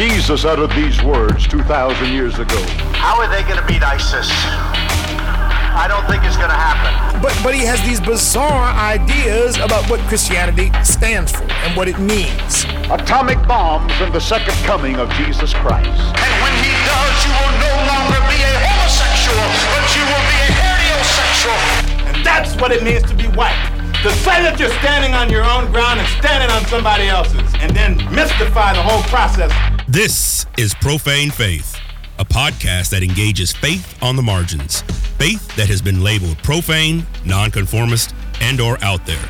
Jesus uttered these words 2,000 years ago. How are they going to beat ISIS? I don't think it's going to happen. But but he has these bizarre ideas about what Christianity stands for and what it means. Atomic bombs and the second coming of Jesus Christ. And when he does, you will no longer be a homosexual, but you will be a heterosexual. And that's what it means to be white. To say that you're standing on your own ground and standing on somebody else's, and then mystify the whole process. This is Profane Faith, a podcast that engages faith on the margins, faith that has been labeled profane, nonconformist, and or out there.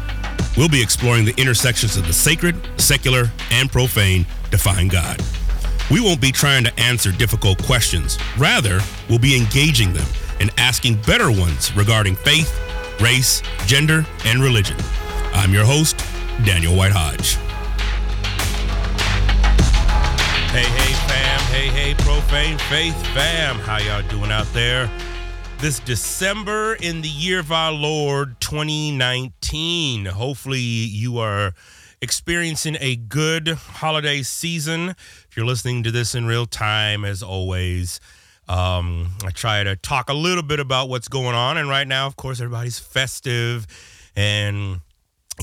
We'll be exploring the intersections of the sacred, secular, and profane to find God. We won't be trying to answer difficult questions. Rather, we'll be engaging them and asking better ones regarding faith, race, gender, and religion. I'm your host, Daniel White Hodge. Hey, hey, fam. Hey, hey, profane faith fam. How y'all doing out there? This December in the year of our Lord 2019. Hopefully, you are experiencing a good holiday season. If you're listening to this in real time, as always, um, I try to talk a little bit about what's going on. And right now, of course, everybody's festive and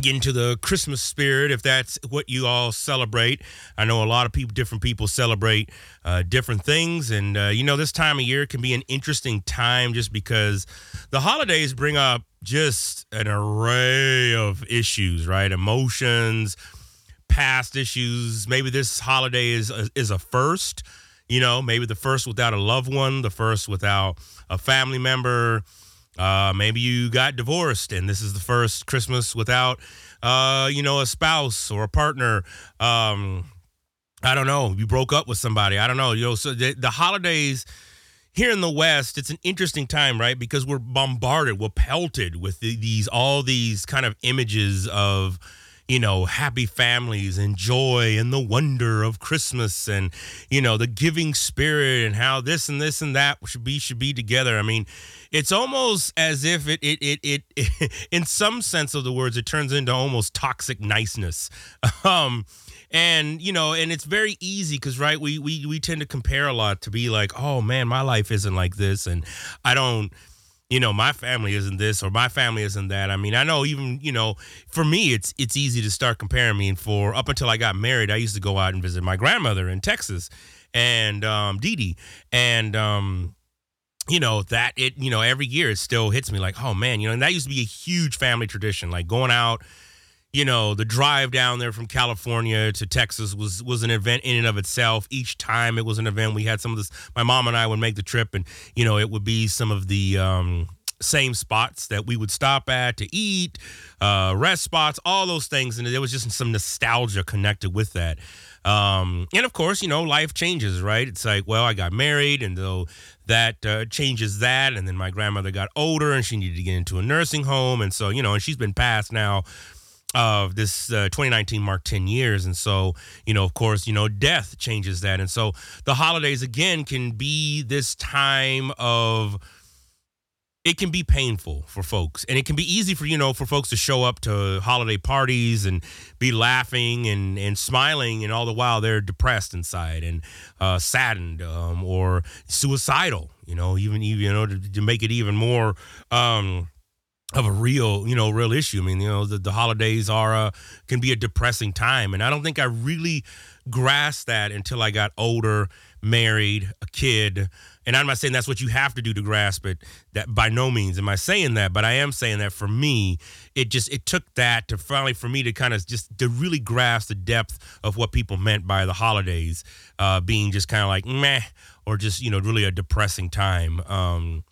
get into the Christmas spirit if that's what you all celebrate. I know a lot of people, different people celebrate uh, different things. And, uh, you know, this time of year can be an interesting time just because the holidays bring up just an array of issues, right? Emotions, past issues. Maybe this holiday is a, is a first. You know, maybe the first without a loved one, the first without a family member, uh, maybe you got divorced and this is the first Christmas without, uh, you know, a spouse or a partner. Um, I don't know. You broke up with somebody. I don't know. You know, so the, the holidays here in the West, it's an interesting time, right? Because we're bombarded, we're pelted with the, these all these kind of images of you know, happy families and joy and the wonder of Christmas and, you know, the giving spirit and how this and this and that should be should be together. I mean, it's almost as if it it it, it, in some sense of the words, it turns into almost toxic niceness. Um and you know and it's very easy because right we, we we tend to compare a lot to be like oh man my life isn't like this and i don't you know my family isn't this or my family isn't that i mean i know even you know for me it's it's easy to start comparing me and for up until i got married i used to go out and visit my grandmother in texas and um Dee Dee. and um you know that it you know every year it still hits me like oh man you know and that used to be a huge family tradition like going out you know the drive down there from california to texas was was an event in and of itself. Each time it was an event we had some of this my mom and i would make the trip and you know it would be some of the um same spots that we would stop at to eat uh rest spots all those things. And there was just some nostalgia connected with that. Um, and of course, you know, life changes, right? It's like, well, I got married, and though that uh, changes that, and then my grandmother got older, and she needed to get into a nursing home, and so you know, and she's been passed now of this uh, 2019 marked 10 years. And so you know of course you know death changes that. And so the holidays again can be this time of it can be painful for folks. And it can be easy for you know for folks to show up to holiday parties and be laughing and and smiling and all the while they're depressed inside and uh, saddened um, or suicidal you know even even you know to, to make it even more um, of a real, you know, real issue. I mean, you know, the, the holidays are uh, can be a depressing time, and I don't think I really grasped that until I got older, married, a kid. And I'm not saying that's what you have to do to grasp it. That by no means am I saying that, but I am saying that for me, it just it took that to finally for me to kind of just to really grasp the depth of what people meant by the holidays uh, being just kind of like meh or just you know really a depressing time. Um,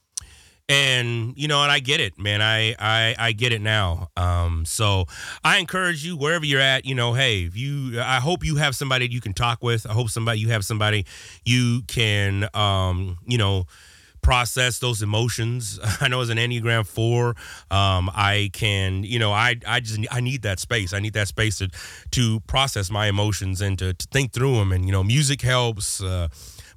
and you know and i get it man. I i i get it now. Um so i encourage you wherever you're at you know hey if you i hope you have somebody you can talk with. I hope somebody you have somebody you can um you know process those emotions. I know as an enneagram 4 um i can you know i i just i need that space. I need that space to to process my emotions and to, to think through them and you know music helps uh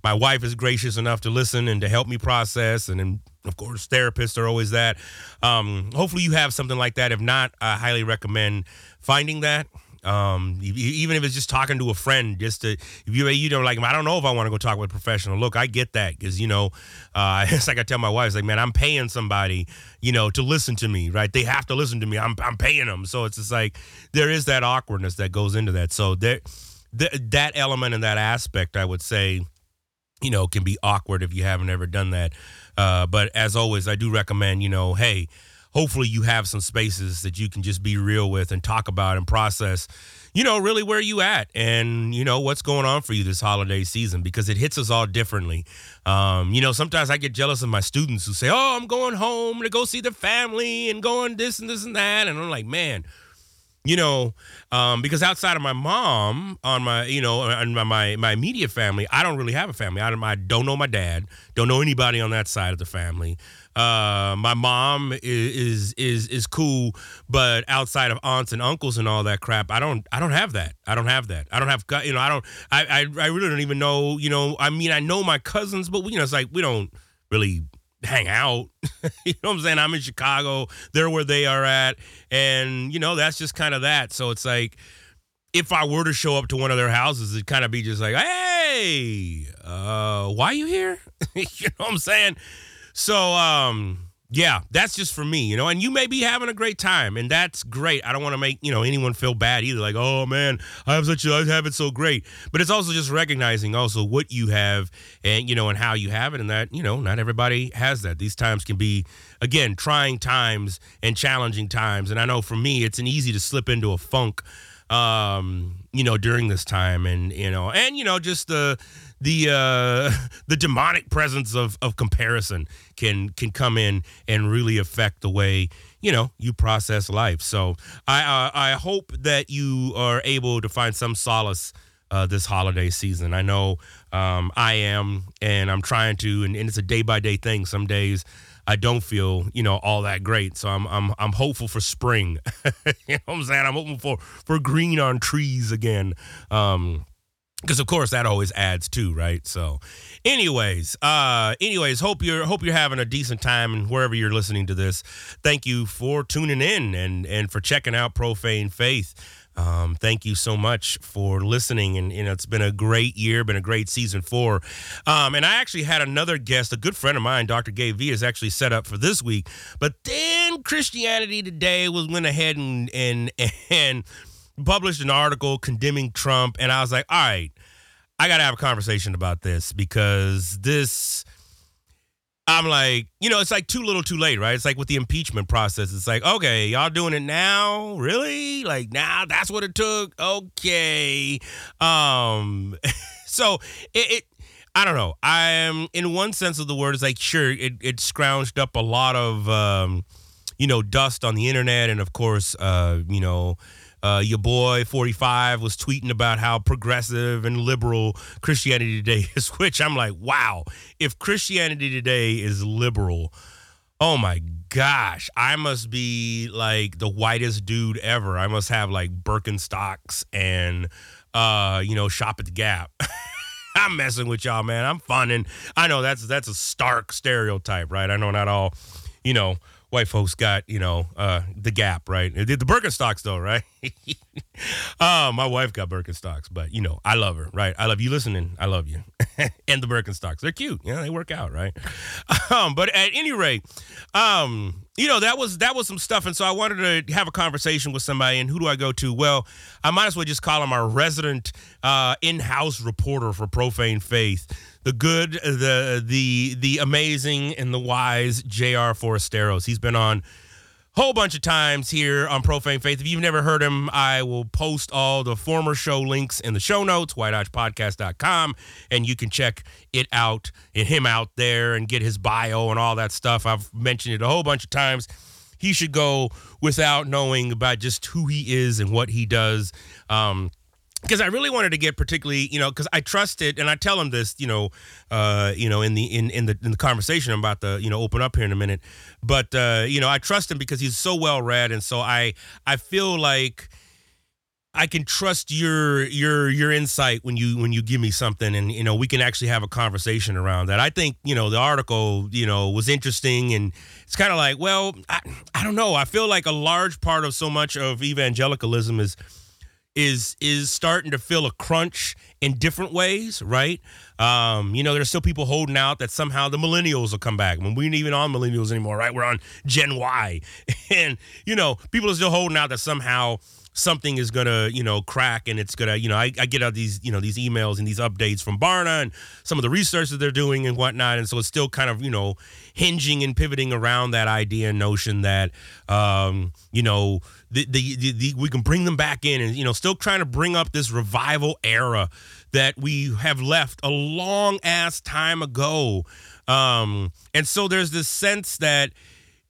my wife is gracious enough to listen and to help me process and then of course therapists are always that um, hopefully you have something like that if not i highly recommend finding that Um, even if it's just talking to a friend, just to if you you know like I don't know if I want to go talk with a professional. Look, I get that because you know, uh, it's like I tell my wife, it's like man, I'm paying somebody, you know, to listen to me, right? They have to listen to me. I'm I'm paying them, so it's just like there is that awkwardness that goes into that. So there, th- that element and that aspect, I would say, you know, can be awkward if you haven't ever done that. Uh, but as always, I do recommend, you know, hey, hopefully you have some spaces that you can just be real with and talk about and process, you know, really where you at and, you know, what's going on for you this holiday season because it hits us all differently. Um, you know, sometimes I get jealous of my students who say, oh, I'm going home to go see the family and going this and this and that. And I'm like, man, you know, um, because outside of my mom, on my, you know, and my, my my immediate family, I don't really have a family. I don't, I don't know my dad, don't know anybody on that side of the family. Uh, my mom is, is is is cool, but outside of aunts and uncles and all that crap, I don't I don't have that. I don't have that. I don't have you know I don't I I, I really don't even know you know I mean I know my cousins, but you know it's like we don't really hang out. you know what I'm saying? I'm in Chicago. They're where they are at. And, you know, that's just kind of that. So it's like, if I were to show up to one of their houses, it'd kind of be just like, hey, uh, why are you here? you know what I'm saying? So, um, yeah, that's just for me, you know, and you may be having a great time, and that's great. I don't want to make, you know, anyone feel bad either. Like, oh man, I have such a, I have it so great. But it's also just recognizing also what you have and, you know, and how you have it, and that, you know, not everybody has that. These times can be, again, trying times and challenging times. And I know for me, it's an easy to slip into a funk, um, you know, during this time, and, you know, and, you know, just the, the uh, the demonic presence of, of comparison can can come in and really affect the way you know you process life. So I uh, I hope that you are able to find some solace uh, this holiday season. I know um, I am, and I'm trying to, and, and it's a day by day thing. Some days. I don't feel, you know, all that great. So I'm I'm I'm hopeful for spring. you know what I'm saying? I'm hoping for for green on trees again. Um, because of course that always adds too right? So anyways uh anyways hope you're hope you're having a decent time and wherever you're listening to this. Thank you for tuning in and and for checking out profane faith. Um, thank you so much for listening and you know it's been a great year been a great season four. Um, and i actually had another guest a good friend of mine dr Gay v is actually set up for this week. But then christianity today was went ahead and and and published an article condemning Trump, and I was like, all right, I got to have a conversation about this because this. I'm like, you know, it's like too little, too late, right? It's like with the impeachment process. It's like, okay, y'all doing it now, really? Like now, that's what it took. Okay, um, so it, it I don't know. I am in one sense of the word, it's like sure, it it scrounged up a lot of um, you know, dust on the internet, and of course, uh, you know, uh, your boy 45 was tweeting about how progressive and liberal Christianity Today is, which I'm like, wow, if Christianity Today is liberal, oh my gosh, I must be like the whitest dude ever. I must have like Birkenstocks and, uh, you know, shop at the Gap. I'm messing with y'all, man. I'm fun, and I know that's that's a stark stereotype, right? I know not all, you know, white folks got you know uh, the Gap, right? The, Birkenstocks, though, right? uh, my wife got Birkenstocks, but you know I love her, right? I love you listening. I love you, and the Birkenstocks, they're cute. You know, they work out, right? Um, but at any rate, um, you know that was that was some stuff, and so I wanted to have a conversation with somebody. And who do I go to? Well, I might as well just call him our resident uh, in-house reporter for Profane Faith the good, the the the amazing, and the wise J.R. Forasteros. He's been on a whole bunch of times here on Profane Faith. If you've never heard him, I will post all the former show links in the show notes, whitehodgepodcast.com, and you can check it out and him out there and get his bio and all that stuff. I've mentioned it a whole bunch of times. He should go without knowing about just who he is and what he does. Um, because I really wanted to get particularly, you know, because I trusted, and I tell him this, you know, uh, you know, in the in in the in the conversation I'm about to, you know, open up here in a minute, but uh, you know, I trust him because he's so well read, and so I I feel like I can trust your your your insight when you when you give me something, and you know, we can actually have a conversation around that. I think you know the article, you know, was interesting, and it's kind of like, well, I I don't know, I feel like a large part of so much of evangelicalism is is is starting to feel a crunch in different ways, right? Um, you know, there's still people holding out that somehow the millennials will come back. When we ain't even on millennials anymore, right? We're on Gen Y, and you know, people are still holding out that somehow something is gonna you know crack and it's gonna you know I, I get out these you know these emails and these updates from Barna and some of the research that they're doing and whatnot. And so it's still kind of you know hinging and pivoting around that idea and notion that um, you know the, the, the, the we can bring them back in and you know still trying to bring up this revival era that we have left a long ass time ago. Um, and so there's this sense that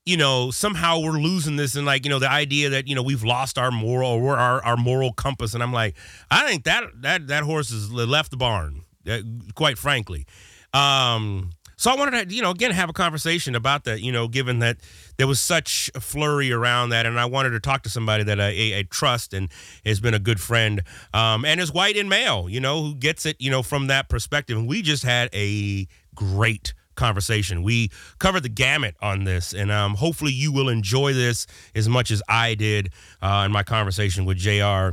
you know, somehow we're losing this and like, you know, the idea that, you know, we've lost our moral or our, our moral compass. And I'm like, I think that that that horse has left the barn, uh, quite frankly. Um, so I wanted to, you know, again, have a conversation about that, you know, given that there was such a flurry around that. And I wanted to talk to somebody that I, I trust and has been a good friend um, and is white and male, you know, who gets it, you know, from that perspective. And we just had a great conversation. We covered the gamut on this, and um, hopefully you will enjoy this as much as I did uh, in my conversation with JR.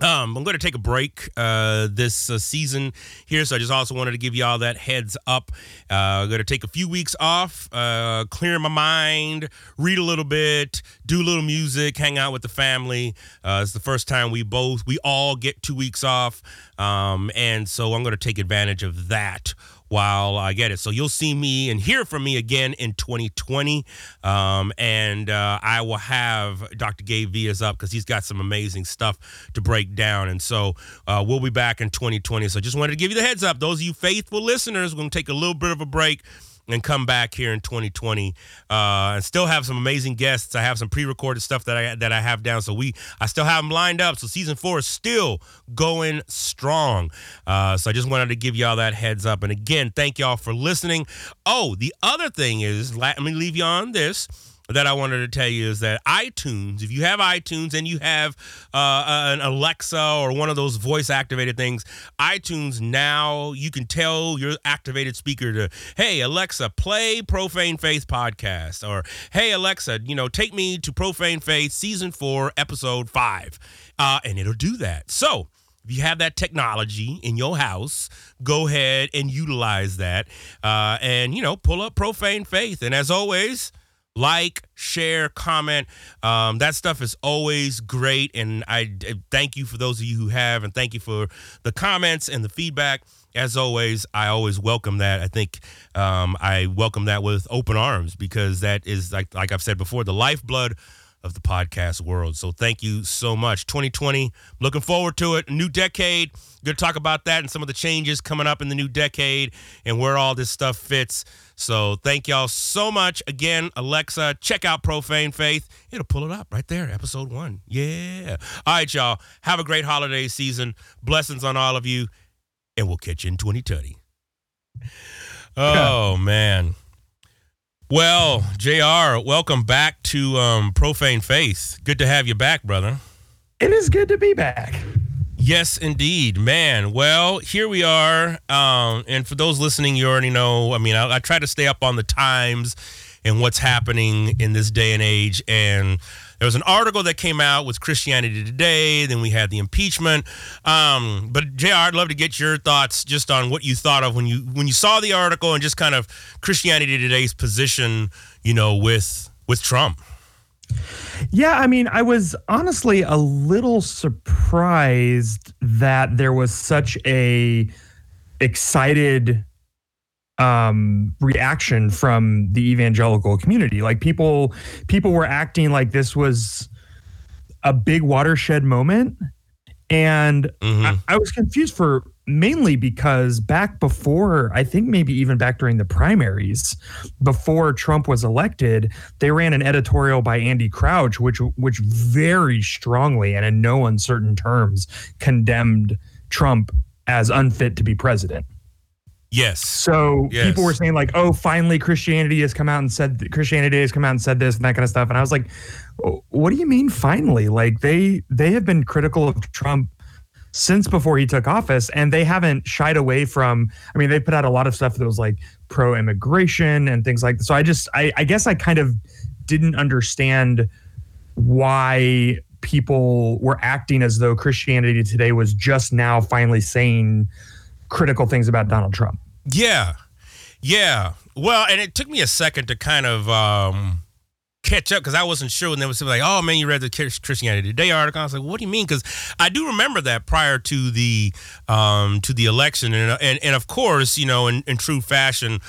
Um, I'm going to take a break uh, this uh, season here, so I just also wanted to give you all that heads up. Uh, I'm going to take a few weeks off, uh, clear my mind, read a little bit, do a little music, hang out with the family. Uh, it's the first time we both, we all get two weeks off, um, and so I'm going to take advantage of that while I get it. So you'll see me and hear from me again in 2020. Um, and uh, I will have Dr. Gabe Vias up because he's got some amazing stuff to break down. And so uh, we'll be back in 2020. So just wanted to give you the heads up. Those of you faithful listeners, we're going to take a little bit of a break and come back here in 2020 uh, and still have some amazing guests. I have some pre-recorded stuff that I that I have down, so we I still have them lined up. So season four is still going strong. Uh, so I just wanted to give y'all that heads up. And again, thank y'all for listening. Oh, the other thing is, let me leave you on this that I wanted to tell you is that iTunes, if you have iTunes and you have uh, an Alexa or one of those voice activated things, iTunes now you can tell your activated speaker to, hey, Alexa, play Profane Faith podcast, or hey, Alexa, you know, take me to Profane Faith season four, episode five. Uh, and it'll do that. So, if you have that technology in your house, go ahead and utilize that. Uh, and, you know, pull up Profane Faith. And as always, like, share, comment. Um, that stuff is always great. And I thank you for those of you who have, and thank you for the comments and the feedback. As always, I always welcome that. I think um, I welcome that with open arms because that is, like, like I've said before, the lifeblood of the podcast world. So thank you so much. 2020, looking forward to it. New decade. To talk about that and some of the changes coming up in the new decade and where all this stuff fits. So thank y'all so much. Again, Alexa, check out Profane Faith. It'll pull it up right there, episode one. Yeah. All right, y'all. Have a great holiday season. Blessings on all of you. And we'll catch you in 2020. Oh, man. Well, JR, welcome back to um, Profane Faith. Good to have you back, brother. It is good to be back. Yes, indeed, man. Well, here we are. Um, and for those listening, you already know. I mean, I, I try to stay up on the times and what's happening in this day and age. And there was an article that came out with Christianity Today. Then we had the impeachment. Um, but Jr., I'd love to get your thoughts just on what you thought of when you when you saw the article and just kind of Christianity Today's position, you know, with with Trump. Yeah, I mean, I was honestly a little surprised that there was such a excited um reaction from the evangelical community. Like people people were acting like this was a big watershed moment and mm-hmm. I, I was confused for mainly because back before, I think maybe even back during the primaries, before Trump was elected, they ran an editorial by Andy Crouch, which which very strongly and in no uncertain terms condemned Trump as unfit to be president. Yes. So yes. people were saying like, "Oh, finally Christianity has come out and said Christianity has come out and said this and that kind of stuff." And I was like, oh, "What do you mean finally? Like they they have been critical of Trump since before he took office and they haven't shied away from i mean they put out a lot of stuff that was like pro immigration and things like that so i just I, I guess i kind of didn't understand why people were acting as though Christianity today was just now finally saying critical things about Donald Trump. Yeah. Yeah. Well, and it took me a second to kind of um, catch up because I wasn't sure when they was like, "Oh man, you read the Christianity Today article." I was like, "What do you mean?" Because I do remember that prior to the um, to the election, and and, and of course, you know, in, in true fashion.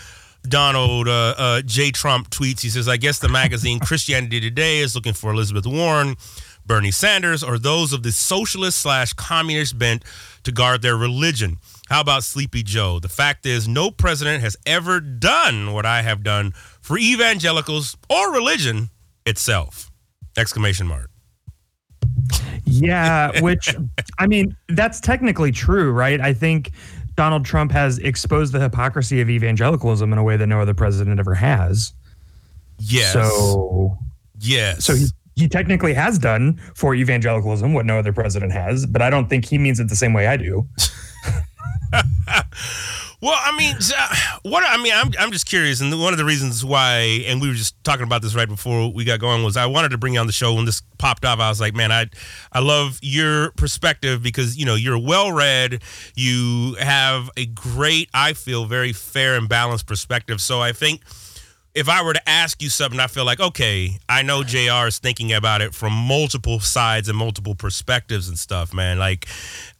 Donald uh, uh, J. Trump tweets. He says, "I guess the magazine Christianity Today is looking for Elizabeth Warren, Bernie Sanders, or those of the socialist slash communist bent to guard their religion." How about Sleepy Joe? The fact is, no president has ever done what I have done for evangelicals or religion itself. Exclamation mark. Yeah, which I mean, that's technically true, right? I think Donald Trump has exposed the hypocrisy of evangelicalism in a way that no other president ever has. Yes. So, yes. So he, he technically has done for evangelicalism what no other president has, but I don't think he means it the same way I do. well, I mean, uh, what I mean, I'm I'm just curious, and one of the reasons why, and we were just talking about this right before we got going, was I wanted to bring you on the show when this popped up. I was like, man, I I love your perspective because you know you're well read, you have a great, I feel, very fair and balanced perspective. So I think if I were to ask you something, I feel like, okay, I know JR is thinking about it from multiple sides and multiple perspectives and stuff, man. Like,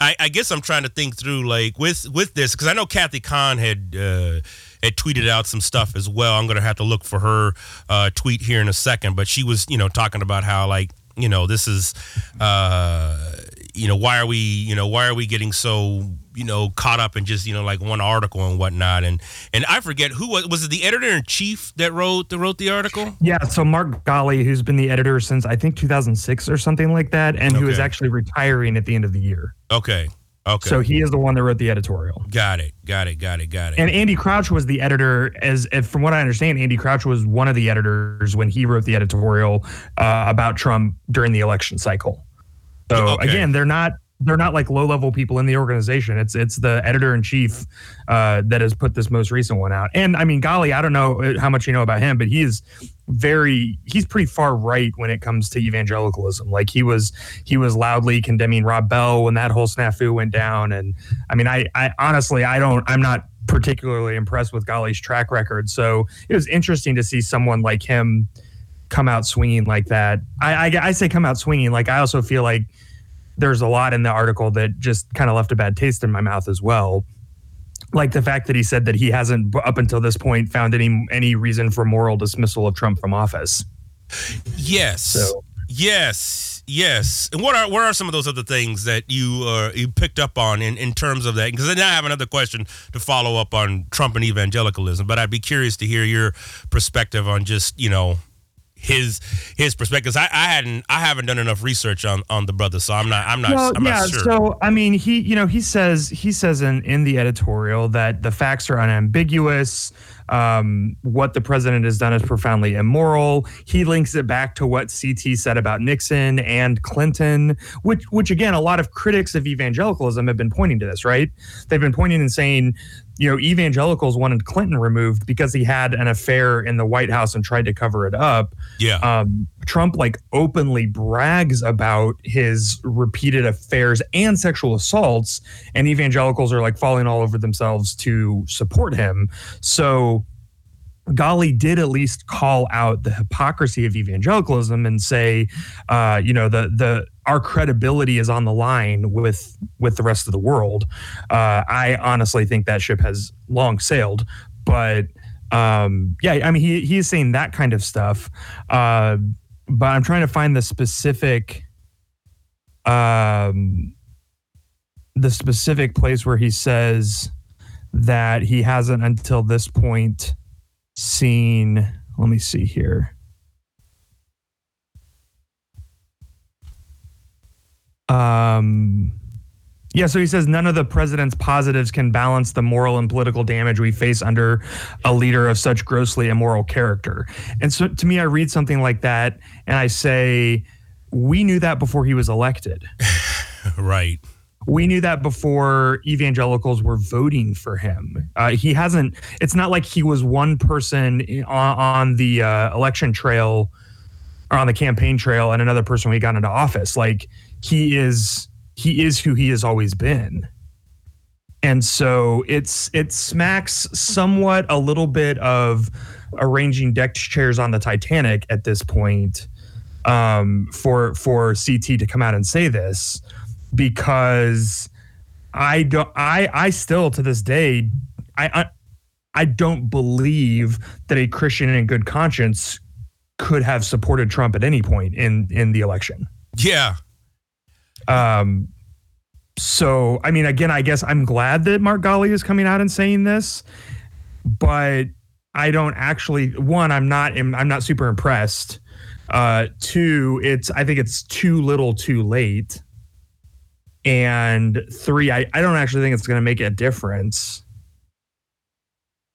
I, I guess I'm trying to think through, like, with with this, because I know Kathy Khang had uh, had tweeted out some stuff as well. I'm to have to look for her uh, tweet here in a second, but she was, you know, talking about how, like, you know, this is, uh, you know, why are we, you know, why are we getting so you know caught up in just you know like one article and whatnot and and I forget who was was it the editor in chief that wrote that wrote the article yeah so Mark Galli who's been the editor since I think 2006 or something like that and okay. who is actually retiring at the end of the year okay Okay. So he is the one that wrote the editorial. Got it. Got it. Got it. Got it. And Andy Crouch was the editor. As from what I understand, Andy Crouch was one of the editors when he wrote the editorial uh, about Trump during the election cycle. So okay. again, they're not they're not like low level people in the organization. It's it's the editor in chief uh, that has put this most recent one out. And I mean, Galli, I don't know uh, how much you know about him, but he is very he's pretty far right when it comes to evangelicalism. Like he was he was loudly condemning Rob Bell when that whole snafu went down. And I mean, I I honestly I don't I'm not particularly impressed with Galli's track record. So it was interesting to see someone like him come out swinging like that. I, I, I say come out swinging. Like I also feel like there's a lot in the article that just kind of left a bad taste in my mouth as well. Like the fact that he said that he hasn't up until this point found any any reason for moral dismissal of Trump from office. Yes. So. Yes. Yes. And what are what are some of those other things that you uh, you picked up on in, in terms of that? Because then I have another question to follow up on Trump and evangelicalism, but I'd be curious to hear your perspective on just you know his his perspectives. I, I hadn't I haven't done enough research on on the brother, so I'm not I'm not well, I'm yeah, not sure. So I mean, he you know he says he says in in the editorial that the facts are unambiguous. Um, what the president has done is profoundly immoral. He links it back to what CT said about Nixon and Clinton, which which again a lot of critics of evangelicalism have been pointing to this. Right? They've been pointing and saying you know, evangelicals wanted Clinton removed because he had an affair in the White House and tried to cover it up. Yeah. Um, Trump like openly brags about his repeated affairs and sexual assaults, and evangelicals are like falling all over themselves to support him. So Galli did at least call out the hypocrisy of evangelicalism and say, uh, you know, the the our credibility is on the line with with the rest of the world. Uh, I honestly think that ship has long sailed, but um, yeah, I mean, he he is saying that kind of stuff, uh, but I'm trying to find the specific. Um, the specific place where he says that he hasn't until this point seen, let me see here. Um, yeah, so he says none of the president's positives can balance the moral and political damage we face under a leader of such grossly immoral character. And so to me, I read something like that and I say, we knew that before he was elected. right we knew that before evangelicals were voting for him. Uh, he hasn't. It's not like he was one person on, on the uh, election trail, or on the campaign trail and another person when he got into office. Like he is he is who he has always been. And so it's it smacks somewhat a little bit of arranging deck chairs on the Titanic at this point um, for for CT to come out and say this because I don't I I still to this day I, I I don't believe that a Christian in good conscience could have supported Trump at any point in in the election. Yeah. Um so I mean again I guess I'm glad that Mark Galli is coming out and saying this but I don't actually one I'm not I'm not super impressed. Uh two it's I think it's too little too late. And three I I don't actually think it's going to make a difference.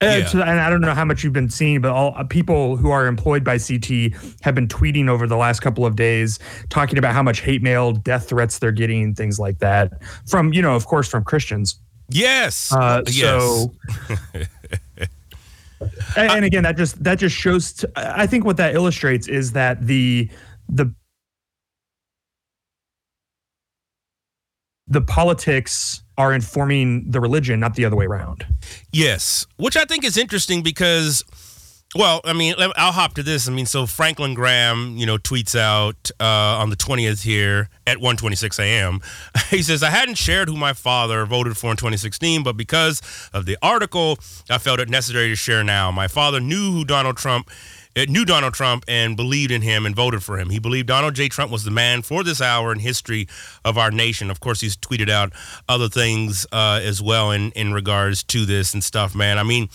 Yeah. and I don't know how much you've been seeing, but all uh, people who are employed by CT have been tweeting over the last couple of days, talking about how much hate mail, death threats they're getting, things like that, from you know, of course, from Christians. Yes. Uh, yes. So. and, and again, that just that just shows. I think what that illustrates is that the the the politics are informing the religion, not the other way around. Yes, which I think is interesting because, well, I mean, I'll hop to this. I mean, so Franklin Graham, you know, tweets out uh, on the 20th here at 1:26 a.m. He says, "I hadn't shared who my father voted for in 2016, but because of the article, I felt it necessary to share now. My father knew who Donald Trump." It knew Donald Trump and believed in him and voted for him. He believed Donald J. Trump was the man for this hour in history of our nation. Of course, he's tweeted out other things uh, as well in in regards to this and stuff. Man, I mean,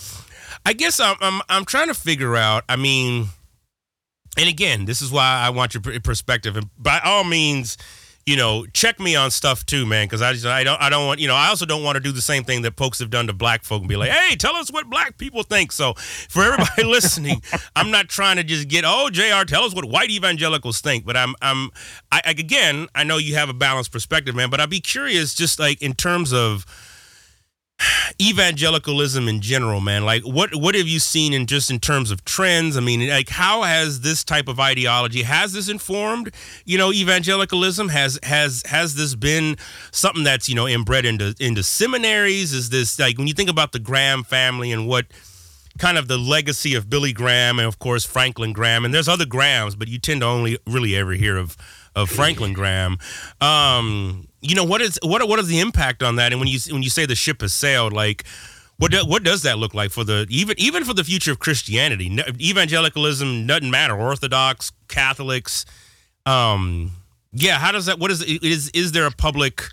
I guess I'm I'm, I'm trying to figure out. I mean, and again, this is why I want your perspective. And by all means you know, check me on stuff too, man, because I just I don't I don't want you know I also don't want to do the same thing that folks have done to black folk and be like, hey, tell us what black people think. So for everybody listening, I'm not trying to just get oh Jr. Tell us what white evangelicals think, but I'm I'm I, again I know you have a balanced perspective, man, but I'd be curious just like in terms of evangelicalism in general man. Like what what have you seen in just in terms of trends? I mean like how has this type of ideology has this informed you know evangelicalism? Has has has this been something that's you know inbred into into seminaries? Is this like when you think about the graham family and what kind of the legacy of billy graham and of course franklin graham and there's other grahams but you tend to only really ever hear of of franklin graham um you know what is what what is the impact on that? And when you when you say the ship has sailed, like what do, what does that look like for the even even for the future of Christianity? Evangelicalism doesn't matter. Orthodox, Catholics, um, yeah. How does that? What is is is there a public,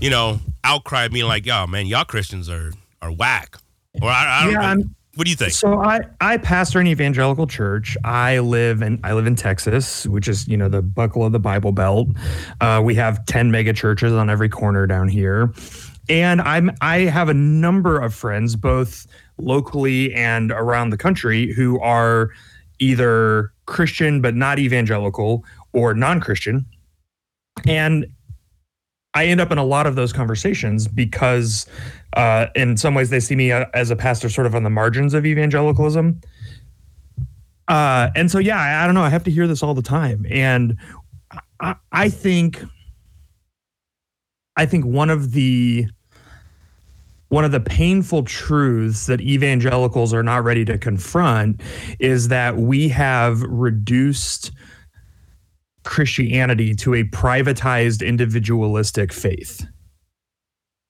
you know, outcry being like, "Oh man, y'all Christians are are whack," or I, I don't yeah, know. What do you think? So I I pastor an evangelical church. I live in I live in Texas, which is you know the buckle of the Bible Belt. Uh, we have ten mega churches on every corner down here, and I'm I have a number of friends both locally and around the country who are either Christian but not evangelical or non-Christian, and I end up in a lot of those conversations because, uh, in some ways, they see me uh, as a pastor sort of on the margins of evangelicalism. Uh, and so, yeah, I, I, don't know. I have to hear this all the time, and I, I think, I think one of the one of the painful truths that evangelicals are not ready to confront is that we have reduced Christianity to a privatized individualistic faith.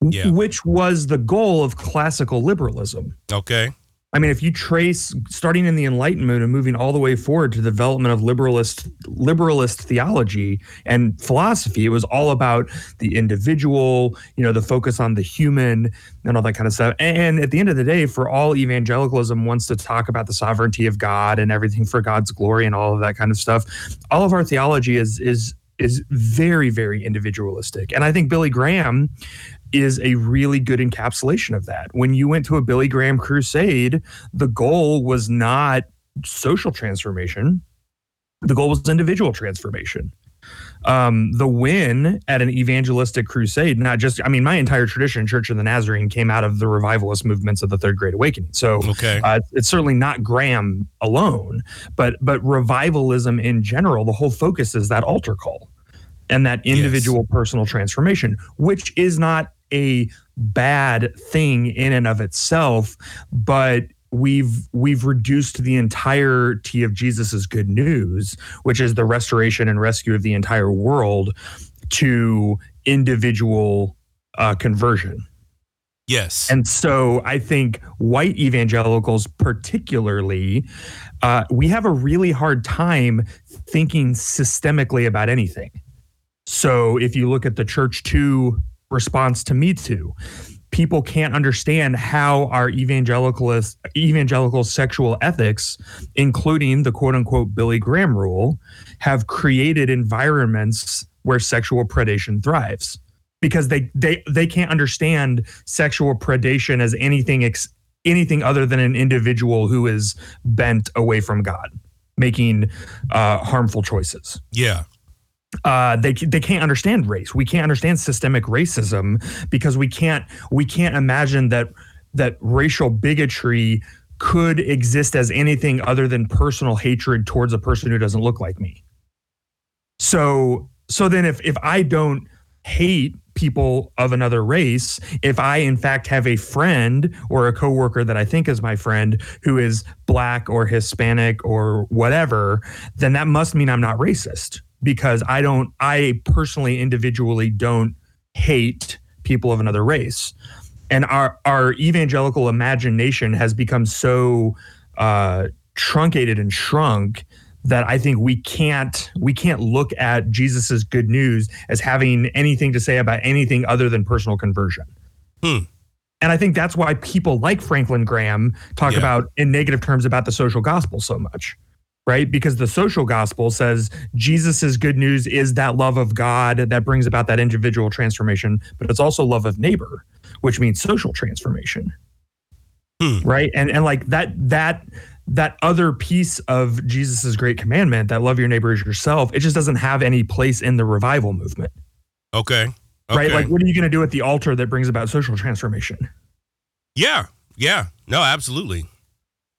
Yeah. Which was the goal of classical liberalism. Okay. I mean, if you trace starting in the Enlightenment and moving all the way forward to the development of liberalist liberalist theology and philosophy, it was all about the individual, you know, the focus on the human and all that kind of stuff. And at the end of the day, for all evangelicalism wants to talk about the sovereignty of God and everything for God's glory and all of that kind of stuff. All of our theology is is is very very individualistic and i think billy graham is a really good encapsulation of that. When you went to a Billy Graham crusade, the goal was not social transformation, the goal was individual transformation. um, the win at an evangelistic crusade, not just, I mean, my entire tradition, Church of the Nazarene, came out of the revivalist movements of the Third Great Awakening. So Okay. uh, it's certainly not Graham alone, but but revivalism in general, the whole focus is that altar call and that individual personal transformation, which is not a bad thing in and of itself, but we've we've reduced the entirety of Jesus's good news, which is the restoration and rescue of the entire world, to individual uh, conversion. Yes. And so I think white evangelicals, particularly, uh, we have a really hard time thinking systemically about anything. So if you look at the Church Too response to Me Too, people can't understand how our evangelicalist evangelical sexual ethics, including the quote unquote Billy Graham rule, have created environments where sexual predation thrives because they they they can't understand sexual predation as anything ex, anything other than an individual who is bent away from God, making uh, harmful choices. yeah. Uh, they they can't understand race. We can't understand systemic racism because we can't we can't imagine that that racial bigotry could exist as anything other than personal hatred towards a person who doesn't look like me. So so then if if I don't hate people of another race, if I in fact have a friend or a coworker that I think is my friend who is black or Hispanic or whatever, then that must mean I'm not racist because I don't I personally individually don't hate people of another race. And our our evangelical imagination has become so uh truncated and shrunk that I think we can't we can't look at Jesus's good news as having anything to say about anything other than personal conversion. Hmm. And I think that's why people like Franklin Graham talk Yeah. about in negative terms about the social gospel so much. Right? Because the social gospel says Jesus's good news is that love of God that brings about that individual transformation, but it's also love of neighbor, which means social transformation Hmm. right and and like that that that other piece of jesus's great commandment that love your neighbor as yourself it just doesn't have any place in the revival movement Okay. right like what are you going to do at the altar that brings about social transformation yeah. Yeah. No, absolutely.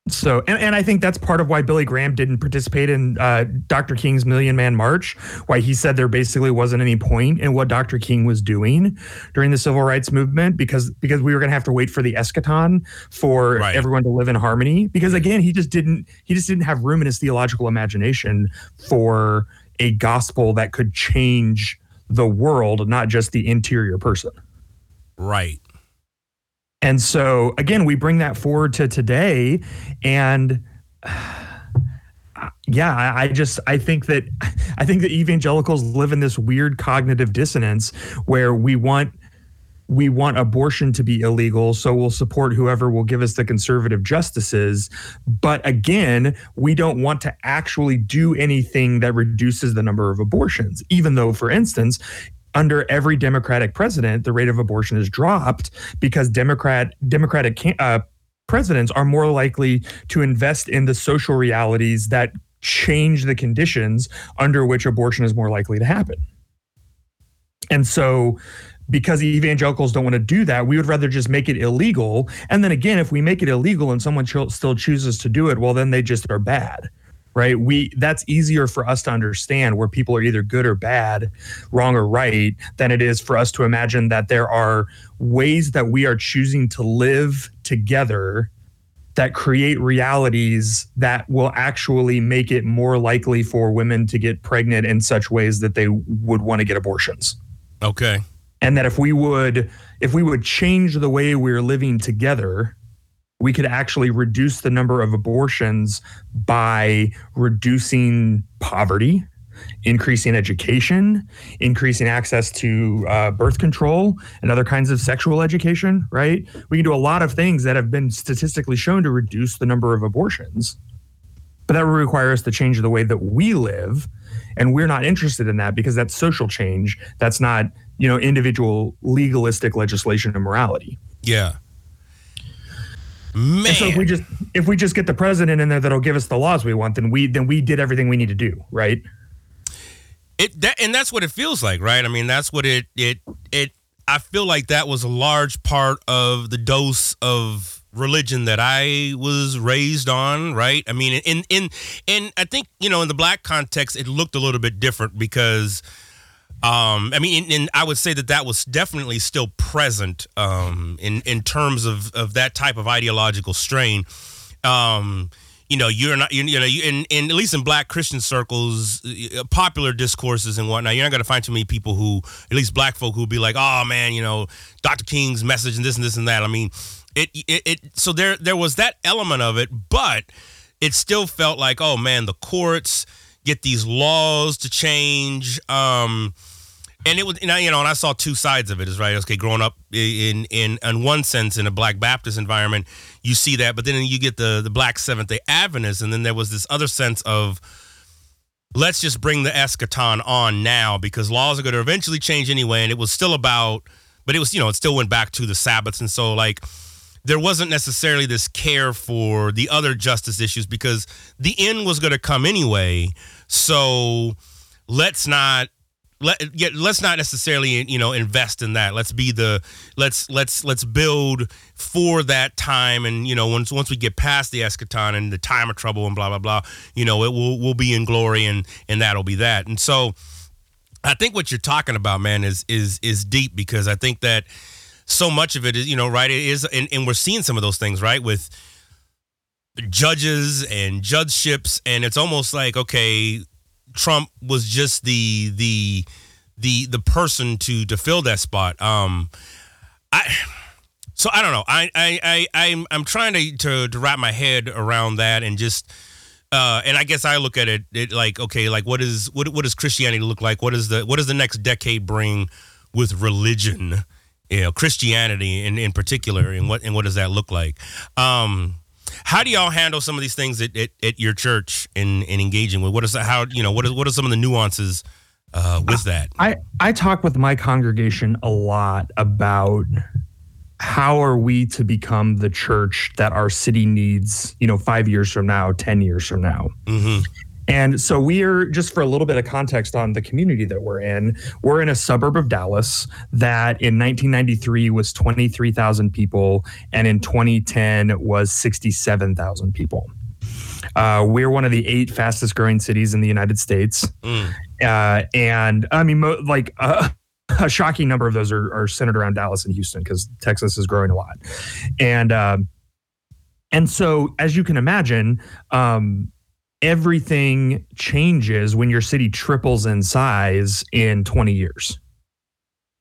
So and, and i think that's part of why billy graham didn't participate in uh, dr king's million man march why he said there basically wasn't any point in what dr king was doing during the civil rights movement because because we were going to have to wait for the eschaton for Right. everyone to live in harmony because again he just didn't he just didn't have room in his theological imagination for a gospel that could change the world not just the interior person Right. And so again, we bring that forward to today, and yeah, I, I just I think that I think that evangelicals live in this weird cognitive dissonance where we want we want abortion to be illegal, so we'll support whoever will give us the conservative justices. But again, we don't want to actually do anything that reduces the number of abortions, even though, for instance, under every Democratic president, the rate of abortion is dropped because Democrat Democratic uh, presidents are more likely to invest in the social realities that change the conditions under which abortion is more likely to happen. And so, because evangelicals don't want to do that, we would rather just make it illegal. And then again, if we make it illegal and someone cho- still chooses to do it, well, then they just are bad, right? We that's easier for us to understand where people are either good or bad, wrong or right, than it is for us to imagine that there are ways that we are choosing to live together that create realities that will actually make it more likely for women to get pregnant in such ways that they would want to get abortions Okay. and that if we would if we would change the way we're living together we could actually reduce the number of abortions by reducing poverty increasing education increasing access to uh, birth control and other kinds of sexual education right? We can do a lot of things that have been statistically shown to reduce the number of abortions but that would require us to change the way that we live and we're not interested in that because that's social change. That's not you know individual legalistic legislation and morality. Yeah. And so if we just if we just get the president in there that'll give us the laws we want then we then we did everything we need to do right It that and that's what it feels like, right? I mean, that's what it it it. I feel like that was a large part of the dose of religion that I was raised on, right? I mean, in in in I think you know in the black context, it looked a little bit different because. Um, I mean, and I would say that that was definitely still present um, in in terms of of that type of ideological strain. Um, you know, you're not, you, you know, in, in at least in black Christian circles, popular discourses and whatnot, you're not going to find too many people who, at least black folk, who'd be like, oh man, you know, Dr. King's message and this and this and that. I mean, it, it, it so there, there was that element of it, but it still felt like, oh man, the courts get these laws to change. Um, and it was know, you know and I saw two sides of it is right okay growing up in in in one sense in a black Baptist environment you see that but then you get the the black Seventh Day Adventists and then there was this other sense of let's just bring the eschaton on now because laws are going to eventually change anyway and it was still about but it was you know it still went back to the Sabbaths and so like there wasn't necessarily this care for the other justice issues because the end was going to come anyway so let's not let let's not necessarily you know invest in that. Let's be the let's let's let's build for that time, and you know once once we get past the eschaton and the time of trouble and blah blah blah, you know it will will be in glory and and that'll be that. And so I think what you're talking about, man, is is is deep because I think that so much of it is you know right it is and, and we're seeing some of those things right with judges and judgeships and it's almost like okay Trump was just the the the the person to to fill that spot. Um, I so I don't know. I I I I'm I'm trying to to, to wrap my head around that and just. Uh, and I guess I look at it, it like okay, like what is what what does Christianity look like? What is the what does the next decade bring with religion, you know, Christianity in, in particular, and what and what does that look like? Um, how do y'all handle some of these things at, at, at your church in, in engaging with? What is how you know what is what are some of the nuances uh, with that? I I talk with my congregation a lot about how are we to become the church that our city needs, you know, five years from now, ten years from now. Mm-hmm. And so we are just for a little bit of context on the community that we're in. We're in a suburb of Dallas that in 1993 was 23,000 people, and in 2010 was 67,000 people. Uh, we're one of the eight fastest growing cities in the United States, mm. uh, and I mean, mo- like. Uh, a shocking number of those are, are centered around Dallas and Houston because Texas is growing a lot, and um, and so as you can imagine, um, everything changes when your city triples in size in 20 years.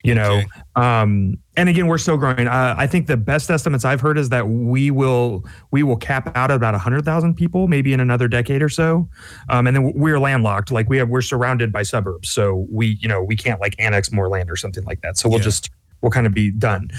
You know okay. um and again we're still growing. Uh, i think the best estimates i've heard is that we will we will cap out at about 100000 people maybe in another decade or so. Um and then we're landlocked. Like we have we're surrounded by suburbs. So we you know we can't like annex more land or something like that. So we'll yeah. just we'll kind of be done.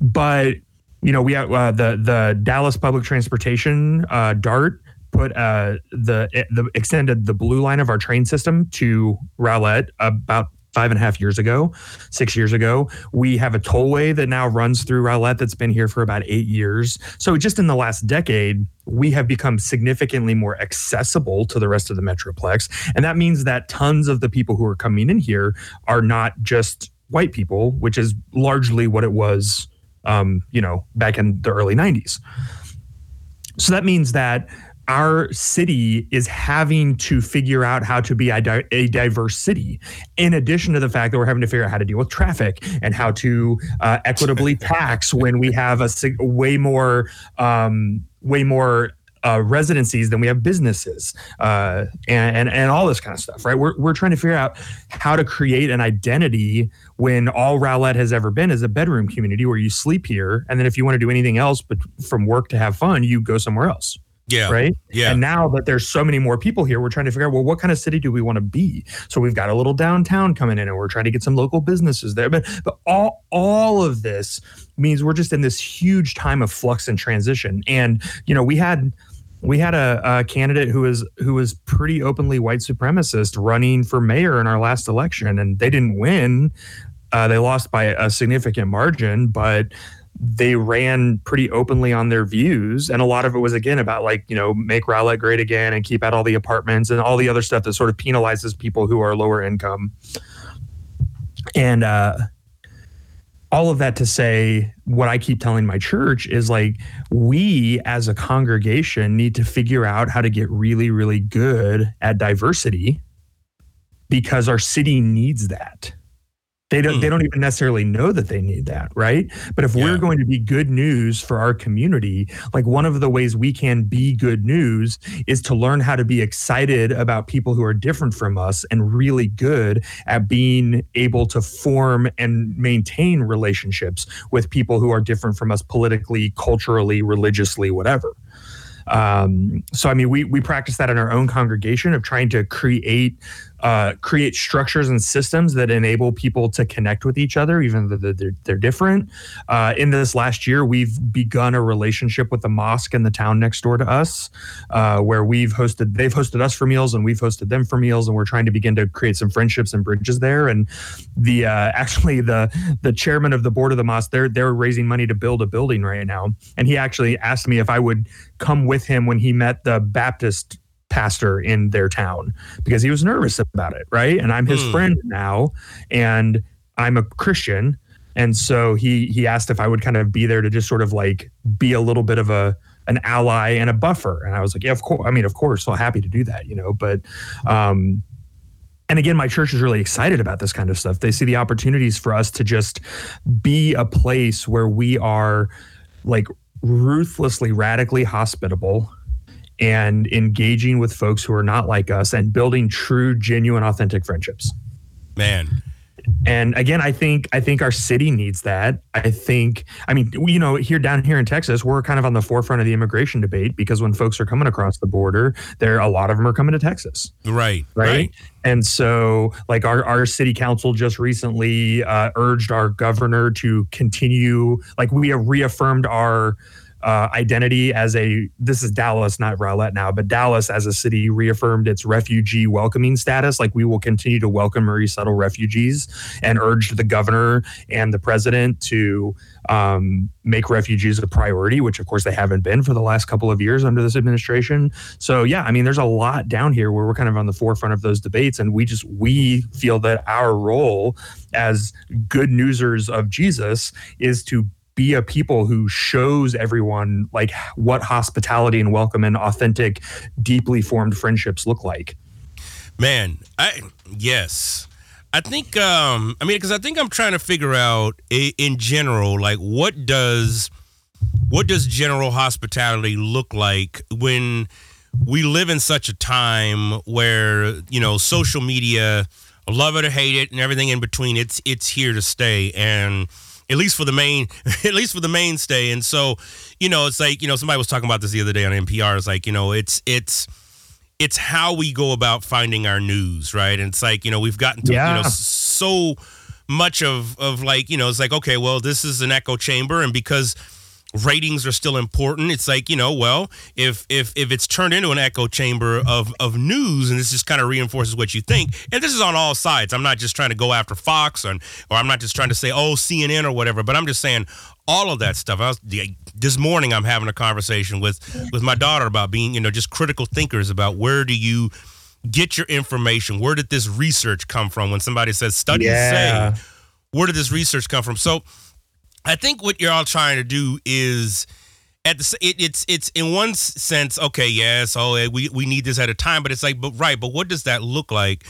But you know we have uh, the the dallas public transportation uh, dart put uh, the the extended the blue line of our train system to Rowlett about five and a half years ago, six years ago. We have a tollway that now runs through Rowlett that's been here for about eight years. So just in the last decade, we have become significantly more accessible to the rest of the Metroplex. And that means that tons of the people who are coming in here are not just white people, which is largely what it was, um, you know, back in the early 90s. So that means that our city is having to figure out how to be a, di- a, diverse city, in addition to the fact that we're having to figure out how to deal with traffic and how to uh, equitably tax when we have a sig- way more, um, way more uh, residencies than we have businesses, uh, and, and and all this kind of stuff, right? We're we're trying to figure out how to create an identity when all Rowlett has ever been is a bedroom community where you sleep here, and then if you want to do anything else, but from work to have fun, you go somewhere else. Yeah. Right. Yeah. And now that there's so many more people here, we're trying to figure out, well, what kind of city do we want to be? So we've got a little downtown coming in and we're trying to get some local businesses there. But but all all of this means we're just in this huge time of flux and transition. And, you know, we had we had a, a candidate who was who was pretty openly white supremacist running for mayor in our last election and they didn't win. Uh, they lost by a significant margin, but they ran pretty openly on their views. And a lot of it was, again, about like, you know, make Rowlett great again and keep out all the apartments and all the other stuff that sort of penalizes people who are lower income. And, uh, all of that to say what I keep telling my church is like we as a congregation need to figure out how to get really really good at diversity because our city needs that. They don't, they hmm. don't even necessarily know that they need that, right? But if yeah. we're going to be good news for our community, like one of the ways we can be good news is to learn how to be excited about people who are different from us and really good at being able to form and maintain relationships with people who are different from us politically, culturally, religiously, whatever. Um, so I mean, we we practice that in our own congregation of trying to create uh, create structures and systems that enable people to connect with each other, even though they're, they're different. Uh, in this last year, we've begun a relationship with the mosque in the town next door to us, uh, where we've hosted, they've hosted us for meals and we've hosted them for meals, and we're trying to begin to create some friendships and bridges there. And the uh, actually the the chairman of the board of the mosque, they're they're raising money to build a building right now, and he actually asked me if I would come with him when he met the Baptist pastor in their town because he was nervous about it, right? And I'm his mm. friend now, and I'm a Christian, and so he he asked if I would kind of be there to just sort of like be a little bit of a an ally and a buffer, and I was like, yeah, of course. I mean, of course, so happy to do that, you know, but. um and again, my church is really excited about this kind of stuff. They see the opportunities for us to just be a place where we are like ruthlessly, radically hospitable, and engaging with folks who are not like us and building true, genuine, authentic friendships. Man. And again, I think I think our city needs that. I think I mean, you know, here down here in Texas, we're kind of on the forefront of the immigration debate because when folks are coming across the border, there a lot of them are coming to Texas. Right. Right. right. And so like our our city council just recently uh, urged our governor to continue like we have reaffirmed our uh, identity as a this is Dallas, not Rowlett now, but Dallas as a city reaffirmed its refugee welcoming status. Like we will continue to welcome and resettle refugees, and urged the governor and the president to um, make refugees a priority, which of course they haven't been for the last couple of years under this administration. So yeah, I mean, there's a lot down here where we're kind of on the forefront of those debates, and we just we feel that our role as good newsers of Jesus is to be a people who shows everyone like what hospitality and welcome and authentic deeply formed friendships look like. Man i yes. I think um i mean because i think i'm trying to figure out in general like what does what does general hospitality look like when we live in such a time where you know social media love it or hate it and everything in between it's it's here to stay. And at least for the main, at least for the mainstay. And so, you know, it's like you know somebody was talking about this the other day on NPR. It's like you know, it's it's it's how we go about finding our news, right? And it's like you know we've gotten to yeah. you know so much of of like you know it's like okay, well this is an echo chamber, and because ratings are still important. It's like you know, well, if if if it's turned into an echo chamber of of news, and this just kind of reinforces what you think, and this is on all sides. I'm not just trying to go after Fox, or or I'm not just trying to say oh CNN or whatever, but I'm just saying all of that stuff. I was this morning. I'm having a conversation with with my daughter about being you know just critical thinkers about where do you get your information? Where did this research come from? When somebody says studies yeah. say, where did this research come from? So I think what you're all trying to do is at the it, it's it's in one sense okay yes oh we we need this at a time but it's like but right but what does that look like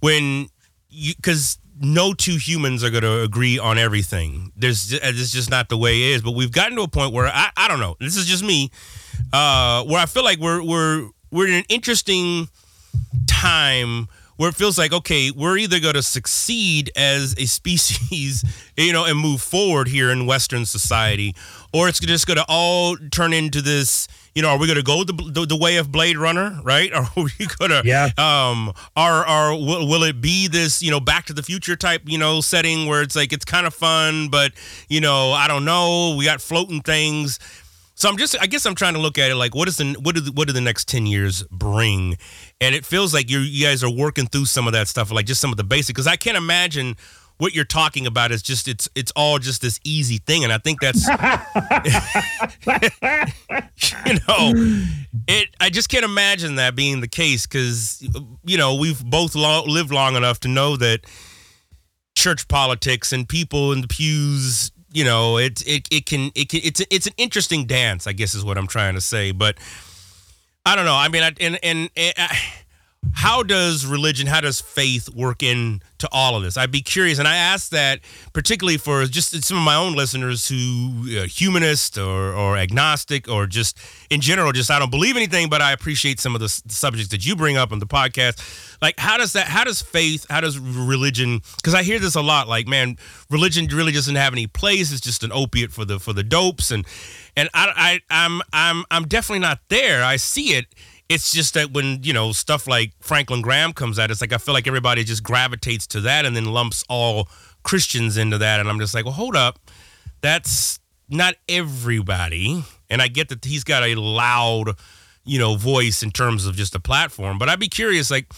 when you because no two humans are going to agree on everything. There's it's just not the way it is but we've gotten to a point where I, I don't know this is just me uh where I feel like we're we're we're in an interesting time where it feels like okay we're either going to succeed as a species you know and move forward here in western society or it's just going to all turn into this you know are we going to go the, the, the, way of blade runner right? Or are we going to yeah. um are are will, will it be this you know back to the future type you know setting where it's like it's kind of fun but you know i don't know we got floating things so I'm just, I guess I'm trying to look at it like, what is the, what do the, what do the next ten years bring? And it feels like you you guys are working through some of that stuff, like just some of the basics. Because I can't imagine what you're talking about is just it's it's all just this easy thing, and I think that's you know it. I just can't imagine that being the case because you know we've both lo- lived long enough to know that church politics and people in the pews you know it it, it can it can it's it's an interesting dance i guess is what i'm trying to say but i don't know. I mean I, and and, and I, how does religion how does faith work into all of this? I'd be curious and i ask that particularly for just some of my own listeners who uh, humanist or, or agnostic or just in general just i don't believe anything but i appreciate some of the s- subjects that you bring up on the podcast. Like how does that how does faith how does religion because i hear this a lot like man religion really doesn't have any place it's just an opiate for the for the dopes and and i, I i'm i'm i'm definitely not there. I see it it's just that when you know stuff like Franklin Graham comes out, it's like I feel like everybody just gravitates to that and then lumps all Christians into that, and I'm just like, well, hold up, that's not everybody, and I get that he's got a loud, you know, voice in terms of just a platform, but I'd be curious, like.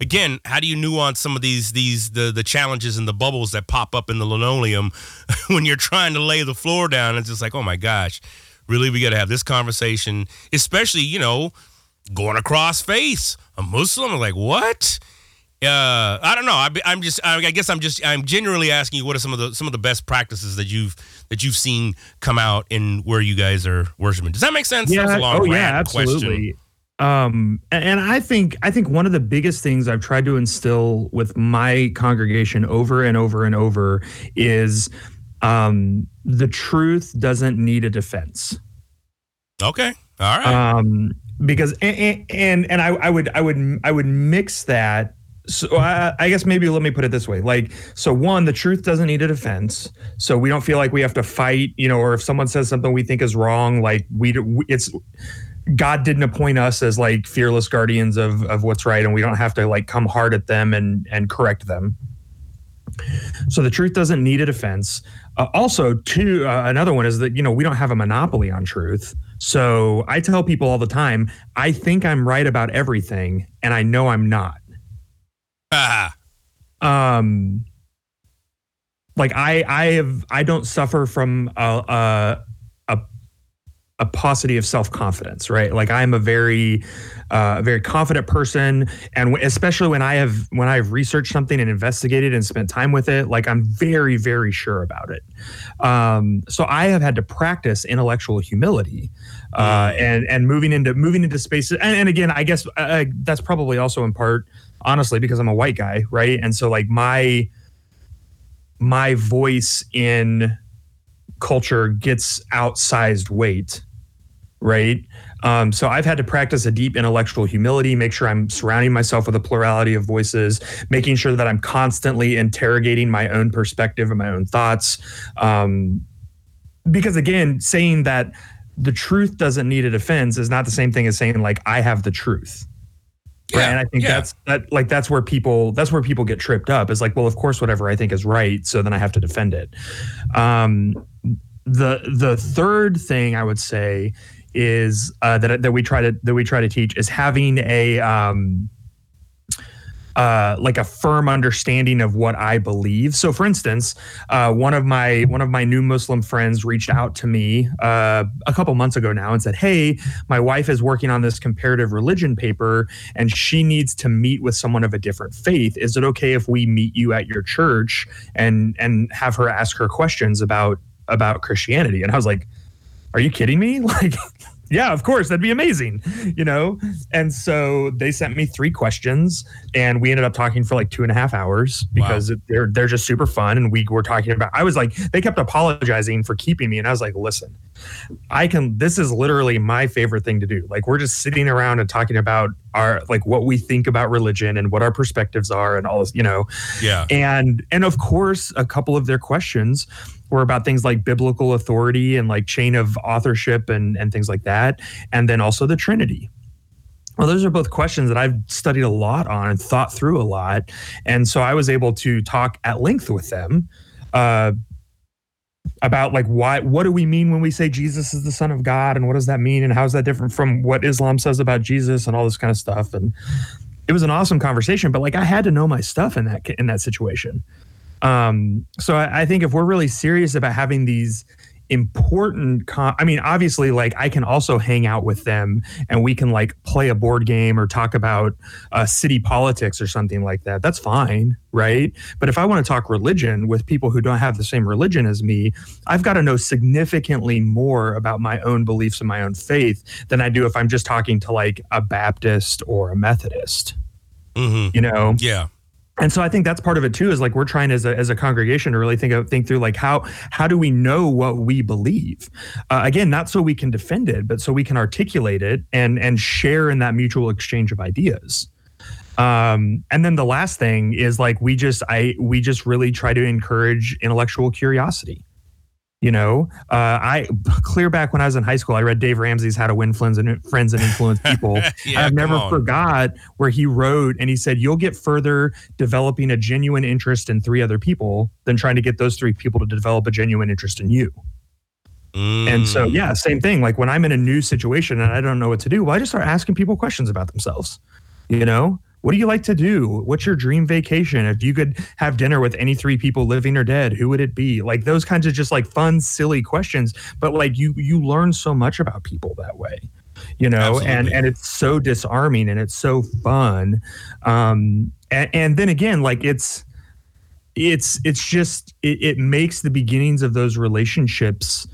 Again, how do you nuance some of these these the the challenges and the bubbles that pop up in the linoleum when you're trying to lay the floor down? It's just like, oh my gosh, really, we got to have this conversation, especially you know going across face. A muslim? I'm like what? Uh i don't know. I, i'm just I, I guess i'm just i'm genuinely asking you what are some of the some of the best practices that you've that you've seen come out in where you guys are worshiping? Does that make sense? That was a long oh yeah, rant question. absolutely. Um, and I think I think one of the biggest things I've tried to instill with my congregation over and over and over is um, the truth doesn't need a defense. okay all right. Um because and and, and I, I would i would i would mix that so I, I guess maybe let me put it this way like so one the truth doesn't need a defense so we don't feel like we have to fight you know or if someone says something we think is wrong like we it's god didn't appoint us as like fearless guardians of of what's right and we don't have to like come hard at them and and correct them so the truth doesn't need a defense. Uh, also, two uh, another one is that you know we don't have a monopoly on truth. So I tell people all the time, I think I'm right about everything, and I know I'm not. Ah, Um, like I I have I don't suffer from a a a, a paucity of self confidence, right? Like I'm a very uh, very confident person, and w- especially when I have when I have researched something and investigated and spent time with it, like I'm very very sure about it. Um, so I have had to practice intellectual humility, uh, and and moving into moving into spaces. And, and again, I guess uh, that's probably also in part, honestly, because I'm a white guy, right? And so like my my voice in culture gets outsized weight right um, so i've had to practice a deep intellectual humility make sure i'm surrounding myself with a plurality of voices making sure that i'm constantly interrogating my own perspective and my own thoughts um, because again saying that the truth doesn't need a defense is not the same thing as saying like i have the truth. Right? And i think yeah. that's that like that's where people that's where people get tripped up is like well of course whatever i think is right so then i have to defend it. Um the the third thing i would say is uh that that we try to that we try to teach is having a um uh, like a firm understanding of what I believe. So, for instance, uh, one of my one of my new Muslim friends reached out to me uh, a couple months ago now and said, "Hey, my wife is working on this comparative religion paper, and she needs to meet with someone of a different faith. Is it okay if we meet you at your church and and have her ask her questions about about Christianity?" And I was like, "Are you kidding me? Like." Yeah, of course, that'd be amazing, you know? And so they sent me three questions and we ended up talking for like two and a half hours because it, they're they're just super fun. And we were talking about I was like, they kept apologizing for keeping me. And I was like, listen, I can this is literally my favorite thing to do. Like we're just sitting around and talking about our like what we think about religion and what our perspectives are and all this, you know. yeah. And and of course, a couple of their questions were about things like biblical authority and like chain of authorship and and things like that, and then also the Trinity. Well, those are both questions that I've studied a lot on and thought through a lot, and so I was able to talk at length with them. Uh, about like why what do we mean when we say Jesus is the son of God? And what does that mean? And how is that different from what Islam says about Jesus and all this kind of stuff? And it was an awesome conversation but like I had to know my stuff in that in that situation. Um, so I, I think if we're really serious about having these important con- i mean obviously like i can also hang out with them and we can like play a board game or talk about uh, city politics or something like that that's fine right but if i want to talk religion with people who don't have the same religion as me i've got to know significantly more about my own beliefs and my own faith than i do if i'm just talking to like a baptist or a methodist Mm-hmm. you know Yeah. And so I think that's part of it too. Is like we're trying as a as a congregation to really think of think through like how how do we know what we believe? Uh, again, not so we can defend it, but so we can articulate it and and share in that mutual exchange of ideas. Um, and then the last thing is like we just I we just really try to encourage intellectual curiosity. You know, uh, I clear back when I was in high school, I read Dave Ramsey's How to Win Friends and Friends and Influence People. Yeah, I've never on. forgot where he wrote and he said, You'll get further developing a genuine interest in three other people than trying to get those three people to develop a genuine interest in you. And so, Mm. yeah, same thing. Like when I'm in a new situation and I don't know what to do, well, I just start asking people questions about themselves. You know, what do you like to do? What's your dream vacation? If you could have dinner with any three people living or dead, who would it be? Like those kinds of just like fun, silly questions. But like you, you learn so much about people that way. You know, and and it's so disarming and it's so fun. Um, and, and then again, like it's it's it's just it, it makes the beginnings of those relationships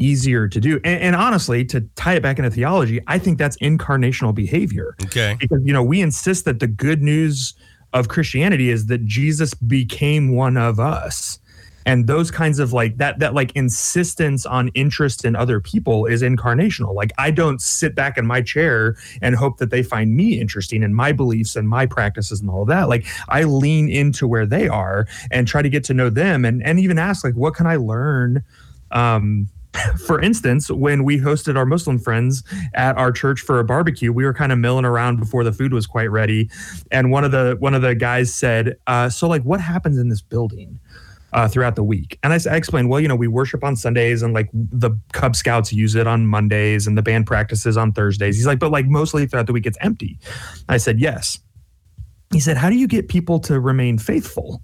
easier to do. And, and honestly to tie it back into theology i think that's incarnational behavior. Okay. because you know we insist that the good news of christianity is that jesus became one of us. And those kinds of like that that like insistence on interest in other people is incarnational. Like i don't sit back in my chair and hope that they find me interesting and my beliefs and my practices and all of that. Like i lean into where they are and try to get to know them and and even ask like what can i learn um for instance, when we hosted our Muslim friends at our church for a barbecue, we were kind of milling around before the food was quite ready, and one of the one of the guys said, uh, "So, like, what happens in this building?" Uh, throughout the week. And I explained, well, you know, we worship on Sundays and like the Cub Scouts use it on Mondays and the band practices on Thursdays. He's like, but like mostly throughout the week it's empty. I said, yes. He said, how do you get people to remain faithful?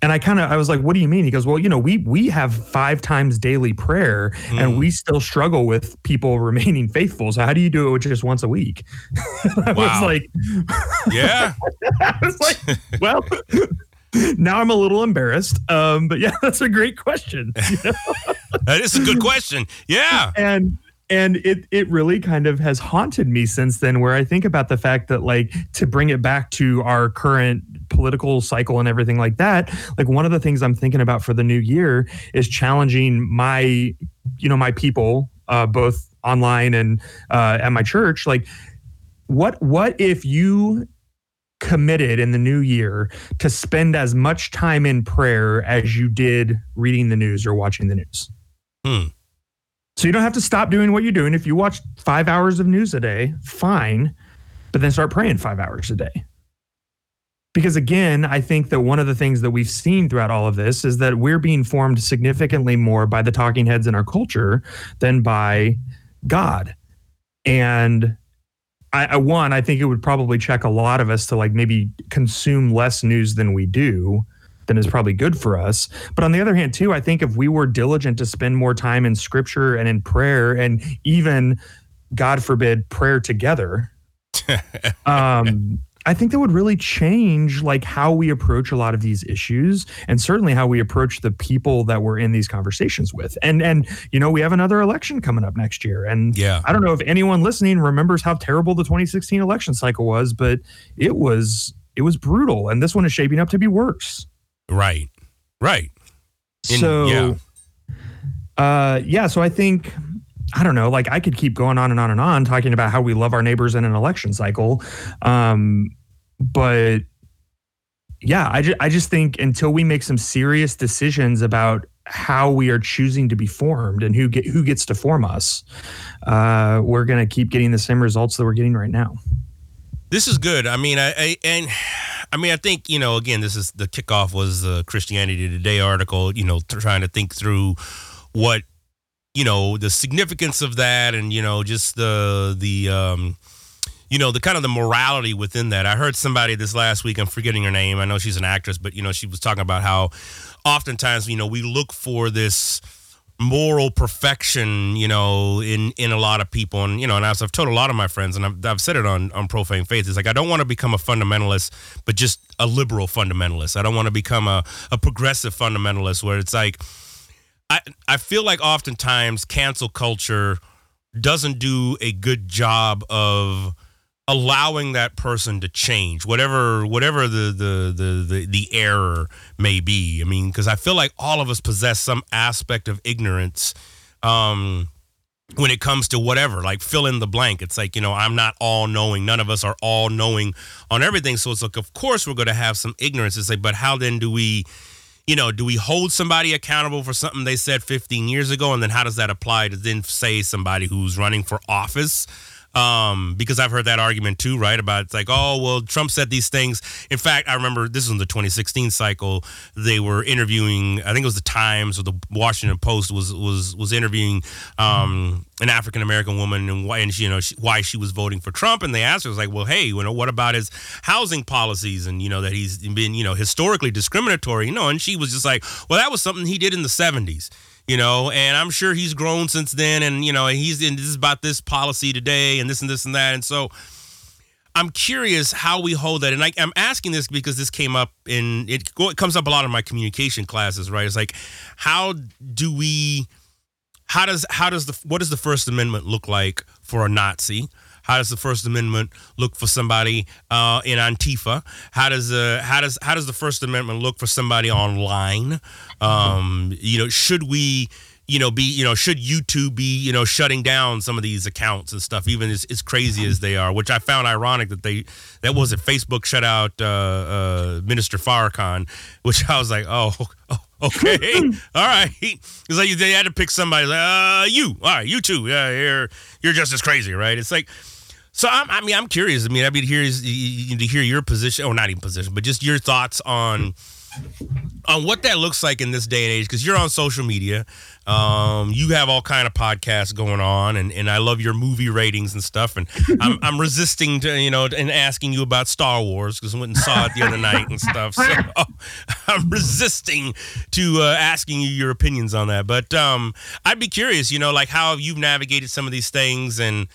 And I kind of I was like, what do you mean? He goes, well, you know, we we have five times daily prayer and we still struggle with people remaining faithful. So how do you do it with just once a week? I Wow. was like, Yeah. I was like, well, now I'm a little embarrassed. Um, but yeah, that's a great question. you know? that is a good question. Yeah. and and it it really kind of has haunted me since then where i think about the fact that like to bring it back to our current political cycle and everything like that like one of the things i'm thinking about for the new year is challenging my you know my people uh both online and uh at my church like what what if you committed in the new year to spend as much time in prayer as you did reading the news or watching the news Hmm. so you don't have to stop doing what you're doing. If you watch five hours of news a day, fine, but then start praying five hours a day. Because again, I think that one of the things that we've seen throughout all of this is that we're being formed significantly more by the talking heads in our culture than by God. And I, I one, I think it would probably check a lot of us to like maybe consume less news than we do then is probably good for us. But on the other hand, too, I think if we were diligent to spend more time in scripture and in prayer and even, God forbid, prayer together, um, I think that would really change like how we approach a lot of these issues and certainly how we approach the people that we're in these conversations with. And and you know, we have another election coming up next year. And Yeah. I don't know if anyone listening remembers how terrible the 2016 election cycle was, but it was it was brutal. And this one is shaping up to be worse. Right. Right. And- so yeah. uh yeah so i think i don't know like i could keep going on and on and on talking about how we love our neighbors in an election cycle um but yeah i just i just think until we make some serious decisions about how we are choosing to be formed and who get who gets to form us uh we're going to keep getting the same results that we're getting right now This is good. I mean, I, I and I mean, I think you know. Again, this is the kickoff was the Christianity Today article. You know, trying to think through what you know the significance of that, and you know, just the the um, you know the kind of the morality within that. I heard somebody this last week. I'm forgetting her name. I know she's an actress, but you know she was talking about how oftentimes you know we look for this moral perfection, you know, in in a lot of people, and you know, and as I've told a lot of my friends, and I've, I've said it on on profane faith, it's like I don't want to become a fundamentalist, but just a liberal fundamentalist. I don't want to become a a progressive fundamentalist where it's like I I feel like oftentimes cancel culture doesn't do a good job of allowing that person to change whatever whatever the the the the, the error may be. I mean because i feel like all of us possess some aspect of ignorance um when it comes to whatever like fill in the blank. It's like you know i'm not all knowing. None of us are all knowing on everything. So it's like of course we're going to have some ignorance it's like but how then do we you know, do we hold somebody accountable for something they said 15 years ago? And then how does that apply to then say somebody who's running for office? Um, because I've heard that argument too, right? About it's like, oh, well, Trump said these things. In fact, I remember this was in the 2016 cycle. They were interviewing, I think it was the Times or the Washington Post was was was interviewing um, an African American woman and why and she, you know she, why she was voting for Trump. And they asked her, was like, well, hey, you know, what about his housing policies and you know that he's been you know historically discriminatory, you know? And she was just like, well, that was something he did in the 70s you know, and I'm sure he's grown since then. And, you know, he's in this is about this policy today and this and this and that. And so I'm curious how we hold that. And I, am asking this because this came up in, it, it comes up a lot in my communication classes, right? It's like, how do we, how does, how does the, what does the First Amendment look like for a Nazi? How does the First Amendment look for somebody uh, in Antifa? How does uh, how does how does the First Amendment look for somebody online? Um, you know, should we? you know, be you know, should YouTube be you know shutting down some of these accounts and stuff, even as, as crazy as they are, which I found ironic that they that was it. Facebook shut out uh, uh, Minister Farrakhan, which I was like, oh, oh okay, all right. It's like they had to pick somebody. Like, uh, you, all right, you too. Yeah, you're you're just as crazy, right? It's like so I'm, I mean, I'm curious. I mean, I'd be curious to hear your position, or not even position, but just your thoughts on on what that looks like in this day and age. Because you're on social media, um, you have all kind of podcasts going on, and, and I love your movie ratings and stuff. And I'm, I'm resisting to you know and asking you about Star Wars because I went and saw it the other night and stuff. So I'm resisting to uh, asking you your opinions on that. But um, I'd be curious, you know, like how you've navigated some of these things and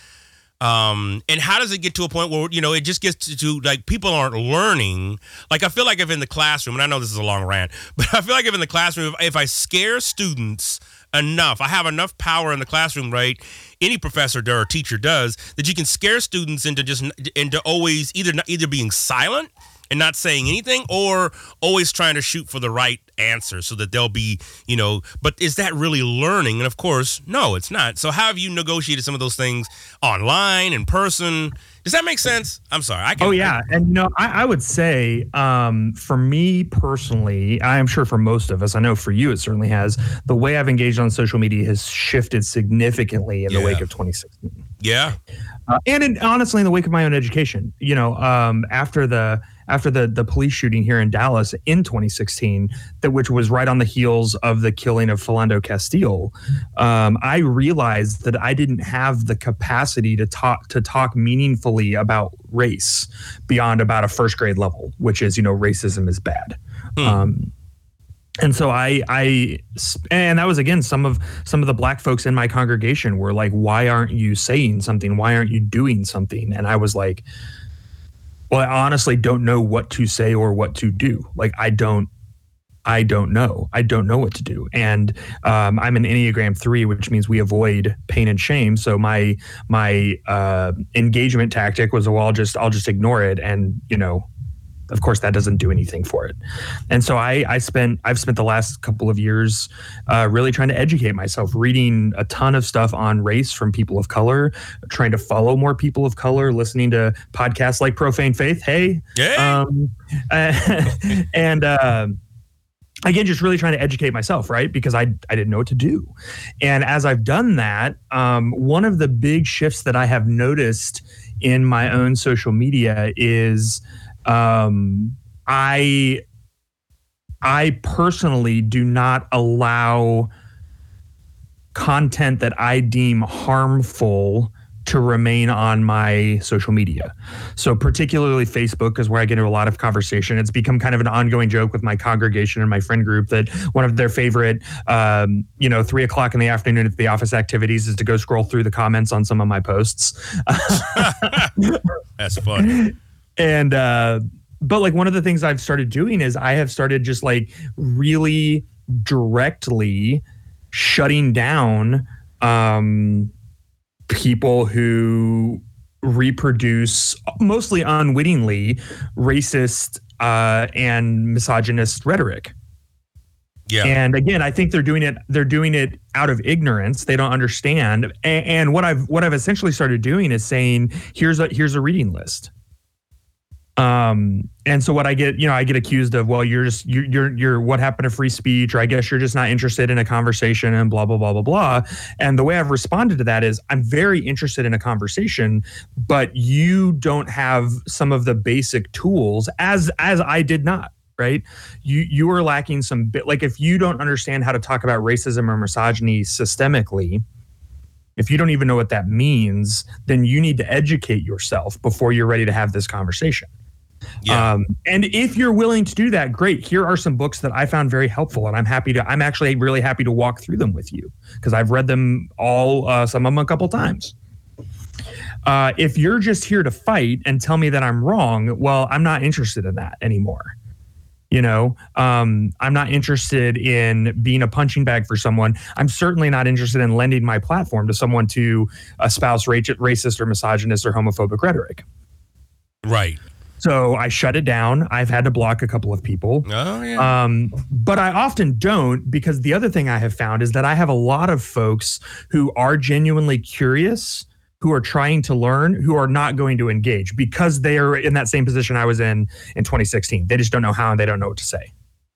um, and how does it get to a point where you know it just gets to, to, like people aren't learning? Like I feel like if in the classroom, and I know this is a long rant, but I feel like if in the classroom, if, if I scare students enough, I have enough power in the classroom, right? Any professor or teacher does that you can scare students into just into always either either being silent and not saying anything or always trying to shoot for the right answer so that they'll be, you know, but is that really learning? And of course, no, it's not. So how have you negotiated some of those things online, in person? Does that make sense? I'm sorry. I can, oh yeah, and you know, I, I would say, um, for me personally, I am sure for most of us, I know for you, it certainly has. The way I've engaged on social media has shifted significantly in yeah. the wake of 2016. Yeah, uh, and in, honestly, in the wake of my own education, you know, um, after the after the the police shooting here in Dallas in 2016, that which was right on the heels of the killing of Philando Castile, um, I realized that I didn't have the capacity to talk to talk meaningfully about race beyond about a first grade level, which is you know racism is bad. Hmm. Um, and so I, I, and that was again some of some of the black folks in my congregation were like, "Why aren't you saying something? Why aren't you doing something?" And I was like, well, I honestly don't know what to say or what to do. Like I don't I don't know. I don't know what to do. And um, I'm an Enneagram three, which means we avoid pain and shame. So my my uh, engagement tactic was, well, I'll just I'll just ignore it, and you know, of course that doesn't do anything for it. And so i i spent i've spent the last couple of years uh, really trying to educate myself reading a ton of stuff on race from people of color trying to follow more people of color listening to podcasts like profane faith. Hey yeah. Um, and uh, again just really trying to educate myself right? Because i i didn't know what to do. And as i've done that um, one of the big shifts that i have noticed in my own social media is um, I I personally do not allow content that I deem harmful to remain on my social media. So, particularly Facebook is where I get into a lot of conversation. It's become kind of an ongoing joke with my congregation and my friend group that one of their favorite, um, you know, three o'clock in the afternoon at the office activities is to go scroll through the comments on some of my posts. That's fun. And, uh, but like one of the things I've started doing is I have started just like really directly shutting down um people who reproduce mostly unwittingly racist uh, and misogynist rhetoric. Yeah. And again, I think they're doing it. They're doing it out of ignorance. They don't understand. And, and what I've what I've essentially started doing is saying, here's a here's a reading list. Um, and so what I get, you know, I get accused of, well, you're just you're you're, you're what happened to free speech, or I guess you're just not interested in a conversation, and blah blah blah blah blah. And the way I've responded to that is, I'm very interested in a conversation, but you don't have some of the basic tools, as as I did not. Right, you you are lacking some bit. Like if you don't understand how to talk about racism or misogyny systemically, if you don't even know what that means, then you need to educate yourself before you're ready to have this conversation. Yeah. Um, and if you're willing to do that, great. Here are some books that I found very helpful, and I'm happy to. I'm actually really happy to walk through them with you because I've read them all, uh, some of them a couple times. Uh, if you're just here to fight and tell me that I'm wrong, well, I'm not interested in that anymore. You know, um, I'm not interested in being a punching bag for someone. I'm certainly not interested in lending my platform to someone to espouse racist or misogynist or homophobic rhetoric. right. So I shut it down. I've had to block a couple of people. Oh yeah. Um, but I often don't because the other thing I have found is that I have a lot of folks who are genuinely curious, who are trying to learn, who are not going to engage because they are in that same position I was in in 2016. They just don't know how and they don't know what to say.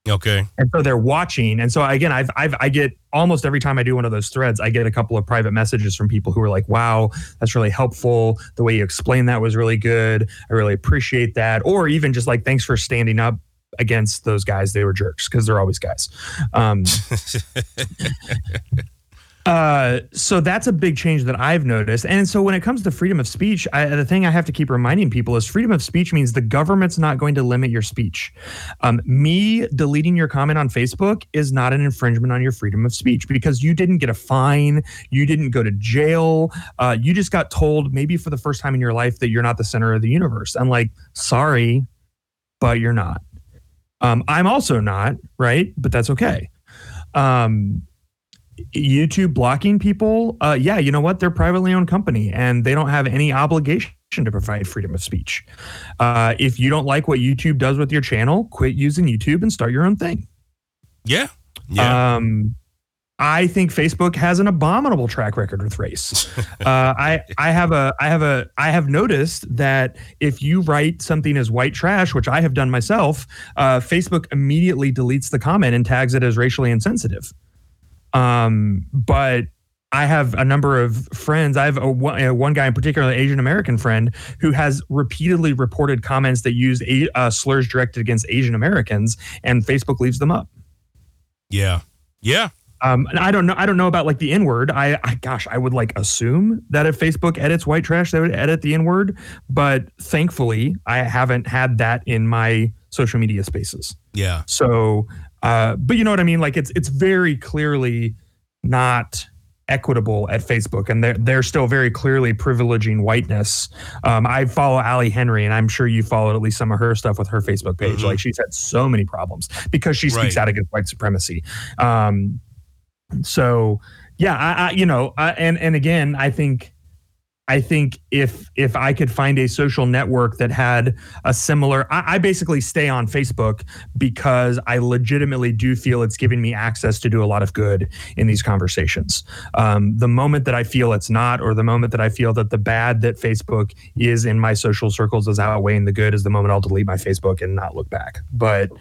Okay. And so they're watching. And so again, I've, I've I get almost every time I do one of those threads, I get a couple of private messages from people who are like, "Wow, that's really helpful. The way you explained that was really good. I really appreciate that." Or even just like, "Thanks for standing up." against those guys they were jerks because they're always guys um, uh, so that's a big change that I've noticed. And so when it comes to freedom of speech, I, the thing I have to keep reminding people is freedom of speech means the government's not going to limit your speech. Um, me deleting your comment on Facebook is not an infringement on your freedom of speech because you didn't get a fine, you didn't go to jail, uh, you just got told maybe for the first time in your life that you're not the center of the universe. I'm like, sorry, but you're not. Um, I'm also not, right? But that's okay. Um, YouTube blocking people, uh, yeah, you know what? They're a privately owned company and they don't have any obligation to provide freedom of speech. Uh, if you don't like what YouTube does with your channel, quit using YouTube and start your own thing. Yeah. Yeah. Um, I think Facebook has an abominable track record with race. uh, I I have a I have a I have noticed that if you write something as white trash, which I have done myself, uh, Facebook immediately deletes the comment and tags it as racially insensitive. Um, but I have a number of friends. I have a, one uh, one guy in particular, an Asian American friend, who has repeatedly reported comments that use a, uh, slurs directed against Asian Americans, and Facebook leaves them up. yeah. Yeah. Um, and I don't know. I don't know about like the N word. I, I, gosh, I would like assume that if Facebook edits white trash, they would edit the N word. But thankfully, I haven't had that in my social media spaces. Yeah. So, uh, but you know what I mean? Like it's it's very clearly not equitable at Facebook, and they're they're still very clearly privileging whiteness. Um, I follow Ally Henny, and I'm sure you followed at least some of her stuff with her Facebook page. Mhm. Like she's had so many problems because she speaks Right. out against white supremacy. Um, so yeah, I, I you know, I, and and again, I think. I think if if I could find a social network that had a similar, I, I basically stay on Facebook because I legitimately do feel it's giving me access to do a lot of good in these conversations. Um, the moment that I feel it's not, or the moment that I feel that the bad that Facebook is in my social circles is outweighing the good, is the moment I'll delete my Facebook and not look back. But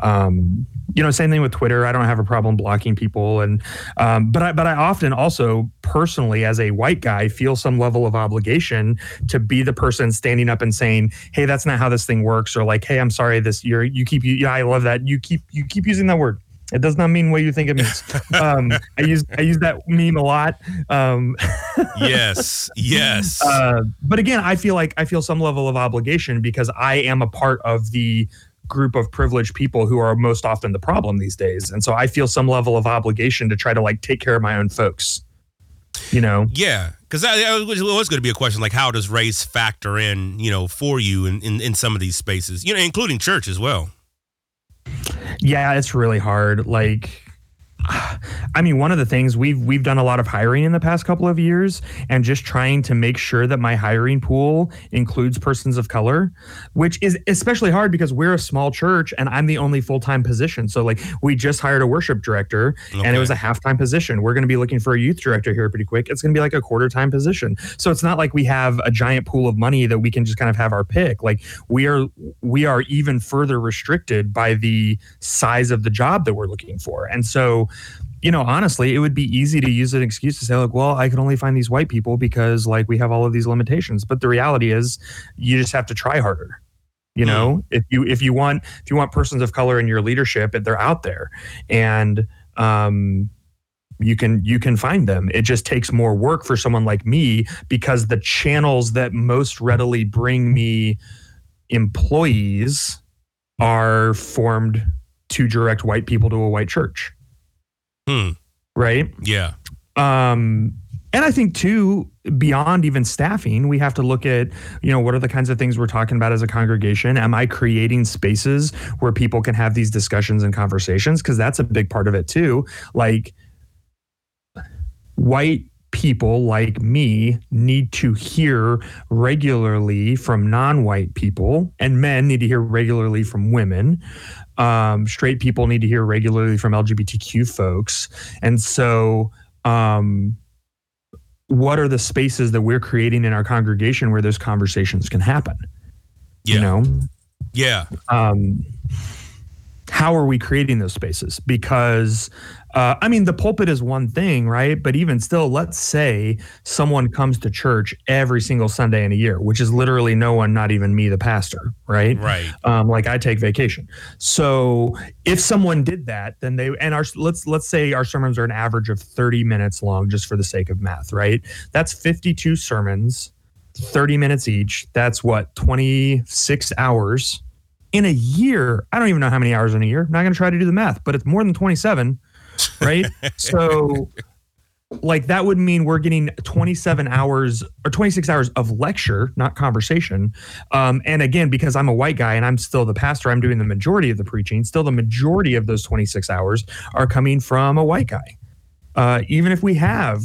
um, you know, same thing with Twitter. I don't have a problem blocking people, and um, but I but I often also personally, as a white guy, feel some level of obligation to be the person standing up and saying, "Hey, that's not how this thing works," or like, "Hey, I'm sorry, this you're you keep you yeah, I love that you keep you keep using that word." It does not mean what you think it means. um, I use I use that meme a lot. Um, yes, yes. uh, but again, I feel like I feel some level of obligation because I am a part of the group of privileged people who are most often the problem these days, and so I feel some level of obligation to try to like take care of my own folks. You know, Yeah, because that was going to be a question like how does race factor in, you know, for you in, in, in some of these spaces, you know, including church as well. Yeah, it's really hard. Like I mean, one of the things we've we've done a lot of hiring in the past couple of years and just trying to make sure that my hiring pool includes persons of color, which is especially hard because we're a small church and I'm the only full-time position. So like we just hired a worship director and it was a half-time position. We're going to be looking for a youth director here pretty quick. It's going to be like a quarter-time position. So it's not like we have a giant pool of money that we can just kind of have our pick. Like we are we are even further restricted by the size of the job that we're looking for. And so you know, honestly, it would be easy to use an excuse to say, like, well, I can only find these white people because like we have all of these limitations. But the reality is you just have to try harder. You know, if you if you want if you want persons of color in your leadership, they're out there. And um you can you can find them. It just takes more work for someone like me because the channels that most readily bring me employees are formed to direct white people to a white church Hmm. right? Yeah. Um, and I think too, beyond even staffing, we have to look at, you know, what are the kinds of things we're talking about as a congregation? Am I creating spaces where people can have these discussions and conversations? Because that's a big part of it too. Like white people like me need to hear regularly from non-white people and men need to hear regularly from women um, straight people need to hear regularly from lgbtq folks and so um, what are the spaces that we're creating in our congregation where those conversations can happen Yeah. you know Yeah. um, how are we creating those spaces? Because, uh, I mean, the pulpit is one thing, right? But even still, let's say someone comes to church every single Sunday in a year, which is literally no one, not even me, the pastor, right? Right. um, like I take vacation. So if someone did that, then they and our let's let's say our sermons are an average of 30 minutes long, just for the sake of math, right? That's 52 sermons, 30 minutes each. That's what 26 hours in a year. I don't even know how many hours in a year. I'm not going to try to do the math, but it's more than 27, right? so like that would mean we're getting 27 hours or 26 hours of lecture not conversation um, and again because i'm a white guy and i'm still the pastor i'm doing the majority of the preaching still the majority of those 26 hours are coming from a white guy uh, even if we have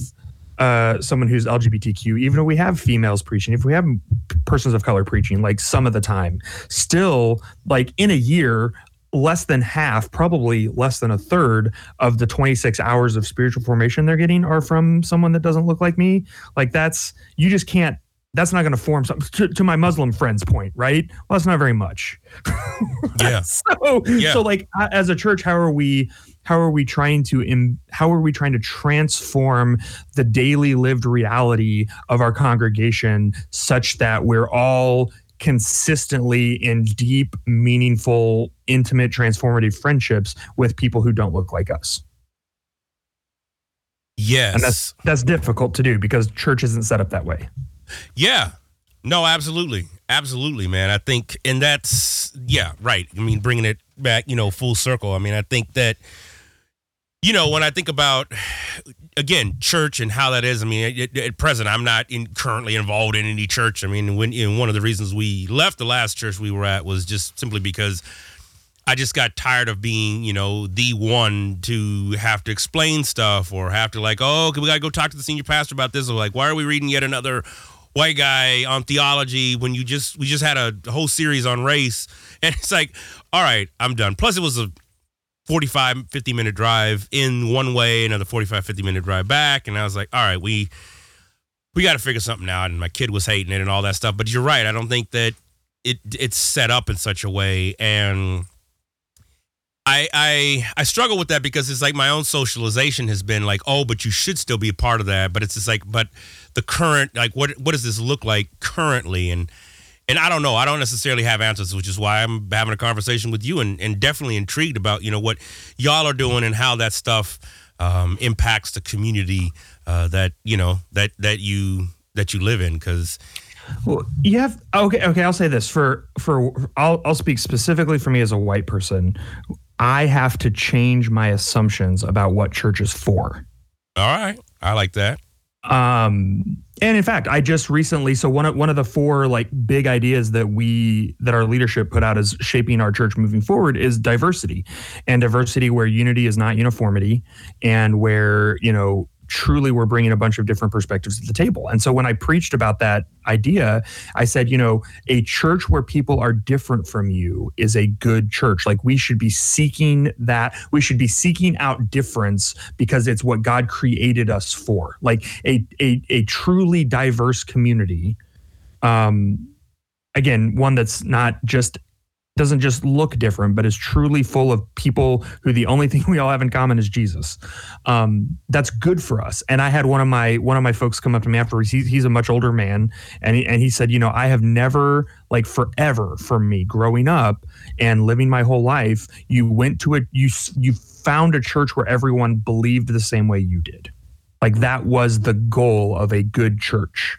uh, someone who's lgbtq even if we have females preaching if we have persons of color preaching like some of the time still like in a year less than half, probably less than a third of the 26 hours of spiritual formation they're getting are from someone that doesn't look like me. Like that's you just can't. That's not going to form something. To, to my Muslim friends' point, right? Well, that's not very much. Yeah. so, Yeah. so like as a church, how are we? How are we trying to? Im, how are we trying to transform the daily lived reality of our congregation such that we're all consistently in deep, meaningful, intimate, transformative friendships with people who don't look like us. Yes. And that's that's difficult to do because church isn't set up that way. Yeah. No, absolutely. Absolutely, man. I think, and that's, yeah, right. I mean, bringing it back, you know, full circle. I mean, I think that, you know, when I think about, again, church and how that is, I mean, at, at present, I'm not in, currently involved in any church. I mean, when, you know, one of the reasons we left the last church we were at was just simply because I just got tired of being, you know, the one to have to explain stuff or have to like, oh, can we got to go talk to the senior pastor about this. Or like, why are we reading yet another white guy on theology when you just we just had a whole series on race and it's like all right i'm done plus it was a 45 50 minute drive in one way another 45 50 minute drive back and i was like all right we we got to figure something out and my kid was hating it and all that stuff but you're right i don't think that it it's set up in such a way and I, I I struggle with that because it's like my own socialization has been like, oh, but you should still be a part of that. But it's just like, but the current like what what does this look like currently? And and I don't know. I don't necessarily have answers, which is why I'm having a conversation with you and, and definitely intrigued about you know what y'all are doing and how that stuff um, impacts the community uh, that you know that that you that you live in because Well, you have okay. Okay, I'll say this for for I'll I'll speak specifically for me as a white person. I have to change my assumptions about what church is for. all right, I like that. Um, and in fact, I just recently so one of one of the four like big ideas that we that our leadership put out as shaping our church moving forward is diversity, and diversity where unity is not uniformity, and where you know truly we're bringing a bunch of different perspectives to the table. And so when I preached about that idea, I said, you know, a church where people are different from you is a good church. Like we should be seeking that. We should be seeking out difference because it's what God created us for. Like a a, a truly diverse community. Um again, one that's not just doesn't just look different, but is truly full of people who the only thing we all have in common is Jesus. Um, that's good for us. And I had one of my one of my folks come up to me afterwards. He's, he's a much older man, and he, and he said, you know, I have never like forever for me growing up and living my whole life. You went to a you you found a church where everyone believed the same way you did. Like that was the goal of a good church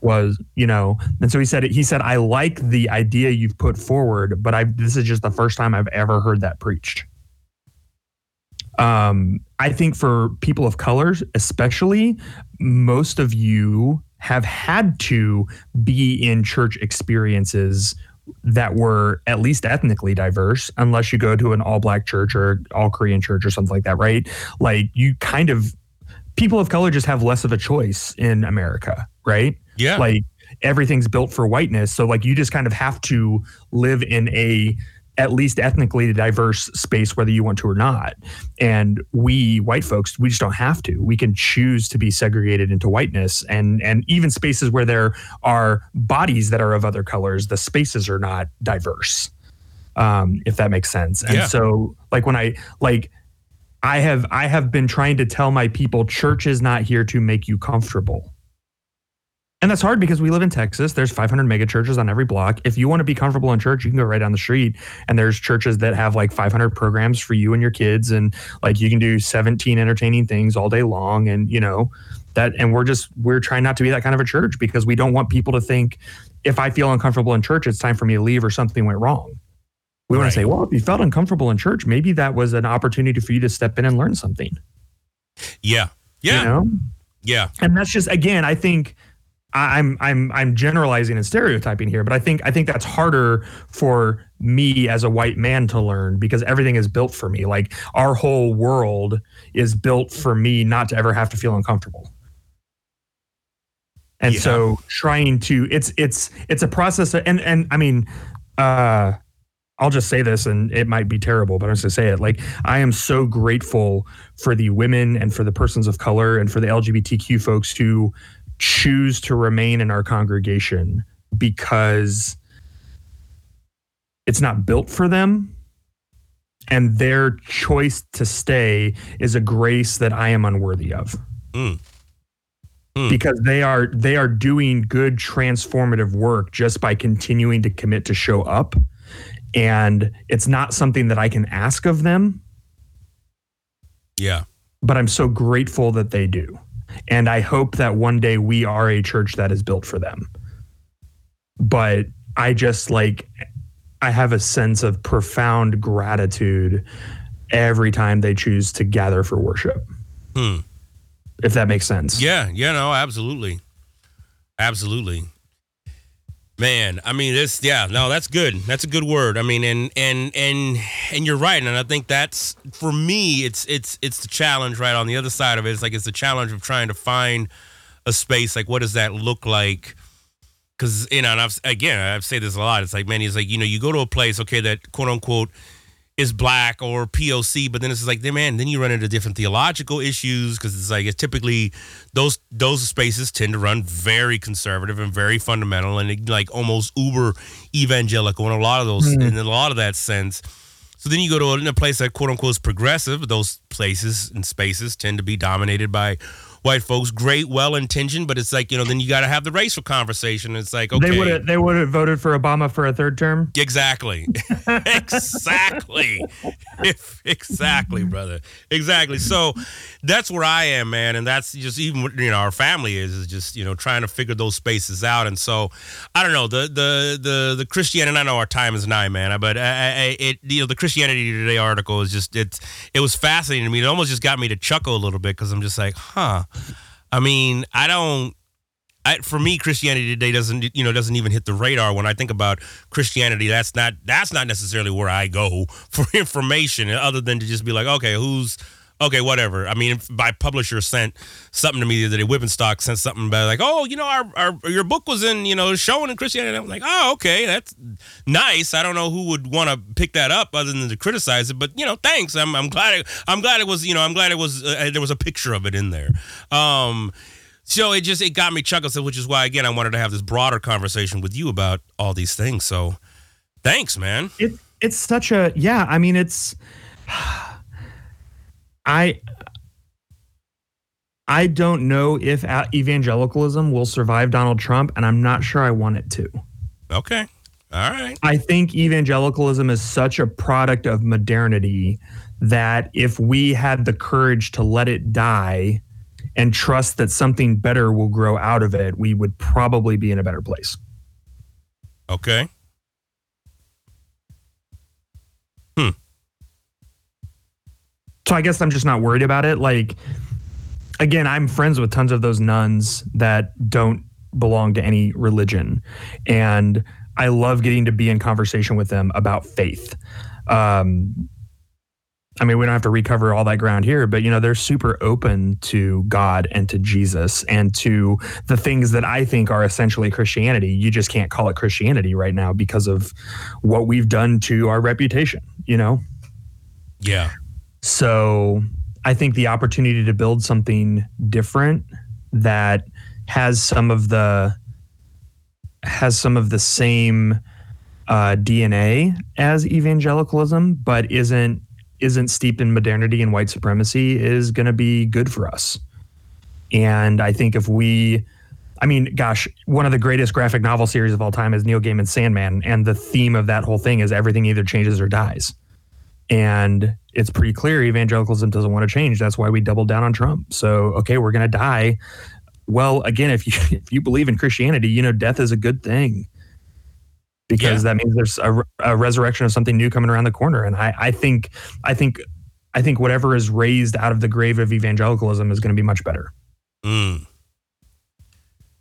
was you know and so he said he said i like the idea you've put forward but i this is just the first time i've ever heard that preached. Um i think for people of colors especially most of you have had to be in church experiences that were at least ethnically diverse unless you go to an all black church or all korean church or something like that right? Like you kind of people of color just have less of a choice in america right? Yeah, like everything's built for whiteness. So like you just kind of have to live in a at least ethnically diverse space whether you want to or not. And we white folks we just don't have to. We can choose to be segregated into whiteness. And and even spaces where there are bodies that are of other colors the spaces are not diverse um if that makes sense. And Yeah. so like when i like i have i have been trying to tell my people church is not here to make you comfortable and that's hard because we live in Texas. There's 500 mega churches on every block. If you want to be comfortable in church, you can go right down the street. And there's churches that have like 500 programs for you and your kids. And like you can do 17 entertaining things all day long. And, you know, that, and we're just, we're trying not to be that kind of a church because we don't want people to think if I feel uncomfortable in church, it's time for me to leave or something went wrong. We want to say, well, if you felt uncomfortable in church, maybe that was an opportunity for you to step in and learn something. yeah, yeah, You know? yeah. and that's just again i think i'm i'm i'm generalizing and stereotyping here but i think i think that's harder for me as a white man to learn because everything is built for me like our whole world is built for me not to ever have to feel uncomfortable and Yeah. so trying to it's it's it's a process and and i mean uh I'll just say this and it might be terrible, but I'm just gonna say it. Like, I am so grateful for the women and for the persons of color and for the LGBTQ folks who choose to remain in our congregation because it's not built for them. And their choice to stay is a grace that I am unworthy of. Mm. Mm. Because they are they are doing good transformative work just by continuing to commit to show up and it's not something that I can ask of them, Yeah. but I'm so grateful that they do. And I hope that one day we are a church that is built for them. But I just like, I have a sense of profound gratitude every time they choose to gather for worship, Hmm. if that makes sense. Yeah, yeah, no, absolutely. Absolutely. Man, I mean this yeah, no, that's good. That's a good word. I mean and and and and you're right. And I think that's for me it's it's it's the challenge right on the other side of it. It's like it's the challenge of trying to find a space like what does that look like? Cuz you know, and I've again, I've said this a lot. It's like man, it's like you know, you go to a place okay that quote unquote is black or POC, but then it's like, then man, then you run into different theological issues because it's like it's typically those those spaces tend to run very conservative and very fundamental and like almost uber evangelical in a lot of those hmm. in a lot of that sense. So then you go to a, a place that quote unquote is progressive. Those places and spaces tend to be dominated by white folks, great, well intentioned, but it's like you know, then you got to have the racial conversation. It's like okay, They would have they would have voted for Obama for a third term. Exactly. exactly. If, exactly, brother. Exactly. So that's where I am, man. And that's just even you know, our family is, is just, you know, trying to figure those spaces out. And so I don't know, the the the the Christianity, I know our time is nigh, man, but I, I, it you know, the Christianity Today article is just it's it was fascinating to me. It almost just got me to chuckle a little bit because I'm just like, huh. I mean, I don't I, for me, Christianity today doesn't you know doesn't even hit the radar when I think about Christianity. That's not that's not necessarily where I go for information, other than to just be like, okay, who's okay, whatever. I mean, if my publisher sent something to me the other day. Wipf and Stock sent something about like, oh, you know, our, our your book was in you know showing in Christianity. I'm like, oh, okay, that's nice. I don't know who would want to pick that up other than to criticize it, but you know, thanks. I'm I'm glad it, I'm glad it was you know I'm glad it was uh, there was a picture of it in there. Um, so it just it got me chuckles, which is why again I wanted to have this broader conversation with you about all these things. So thanks, man. It it's such a yeah. I mean, it's I I don't know if evangelicalism will survive Donald Trump, and I'm not sure I want it to. Okay. All right. I think evangelicalism is such a product of modernity that if we had the courage to let it die and trust that something better will grow out of it, we would probably be in a better place. Okay. So I guess I'm just not worried about it. Like, again, I'm friends with tons of those nones that don't belong to any religion. And I love getting to be in conversation with them about faith. Um, I mean, we don't have to recover all that ground here, but you know, they're super open to God and to Jesus and to the things that I think are essentially Christianity. You just can't call it Christianity right now because of what we've done to our reputation, you know? Yeah. So I think the opportunity to build something different that has some of the has some of the same uh, DNA as evangelicalism, but isn't isn't steeped in modernity and white supremacy is going to be good for us. And I think if we, I mean, gosh, one of the greatest graphic novel series of all time is Neil Gaiman's Sandman, and the theme of that whole thing is everything either changes or dies. And it's pretty clear evangelicalism doesn't want to change. That's why we doubled down on Trump. So, okay, we're going to die. Well, again, if you if you believe in Christianity, you know death is a good thing because that means there's a, a resurrection of something new coming around the corner. And I, I think I think I think whatever is raised out of the grave of evangelicalism is going to be much better. Mm.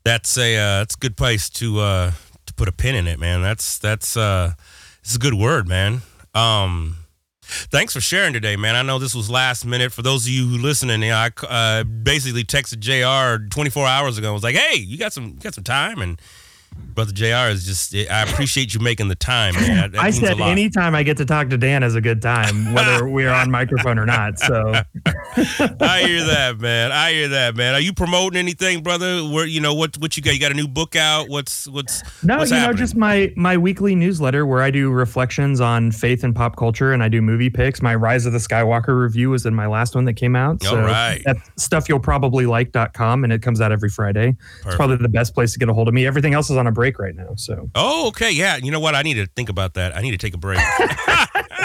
That's a uh, that's a good place to uh, to put a pin in it, man. That's that's uh, it's a good word, man. Um, thanks for sharing today, man. I know this was last minute. For those of you listening, you know, I uh, basically texted Jr. 24 hours ago. I was like, "Hey, you got some you got some time?" And brother Jr. is just I appreciate you making the time, man. That, that I said anytime I get to talk to Dan is a good time, whether we're on microphone or not. So I hear that, man. I hear that, man. Are you promoting anything, brother? Where you know what what you got? You got a new book out? What's what's no, what's you know, just my my weekly newsletter where I do reflections on faith and pop culture, and I do movie picks. My Rise of the Skywalker review was in my last one that came out. So right. that's stuff you'll probably like.com, and it comes out every Friday. It's probably the best place to get a hold of me. Everything else is on a break right now. So Oh, okay, yeah. You know what? I need to think about that. I need to take a break.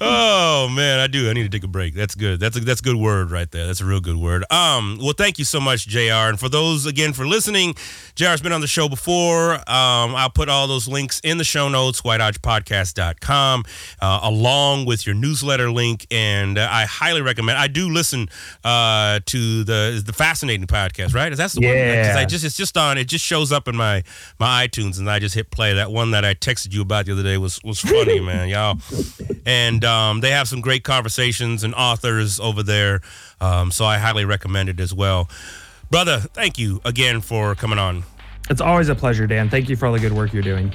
oh man, I do. I need to take a break. That's good. That's a that's a good word right there. That's a real good word. Um, well, thank you so much, Jr. And for those again for listening, Jr's been on the show before. Um, I'll put all those links in the show notes, whitehodgepodcast.com, uh, along with your newsletter link. And uh, I highly recommend. I do listen uh, to the the fascinating podcast. Right? Is that the one? 'Cause I just it's just on. It just shows up in my my iTunes, and I just hit play. That one that I texted you about the other day was was funny, man, y'all. And um, they have some great conversations and authors over there. Um, so I highly recommend it as well, brother. Thank you again for coming on. it's always a pleasure, Dan. Thank you for all the good work you're doing.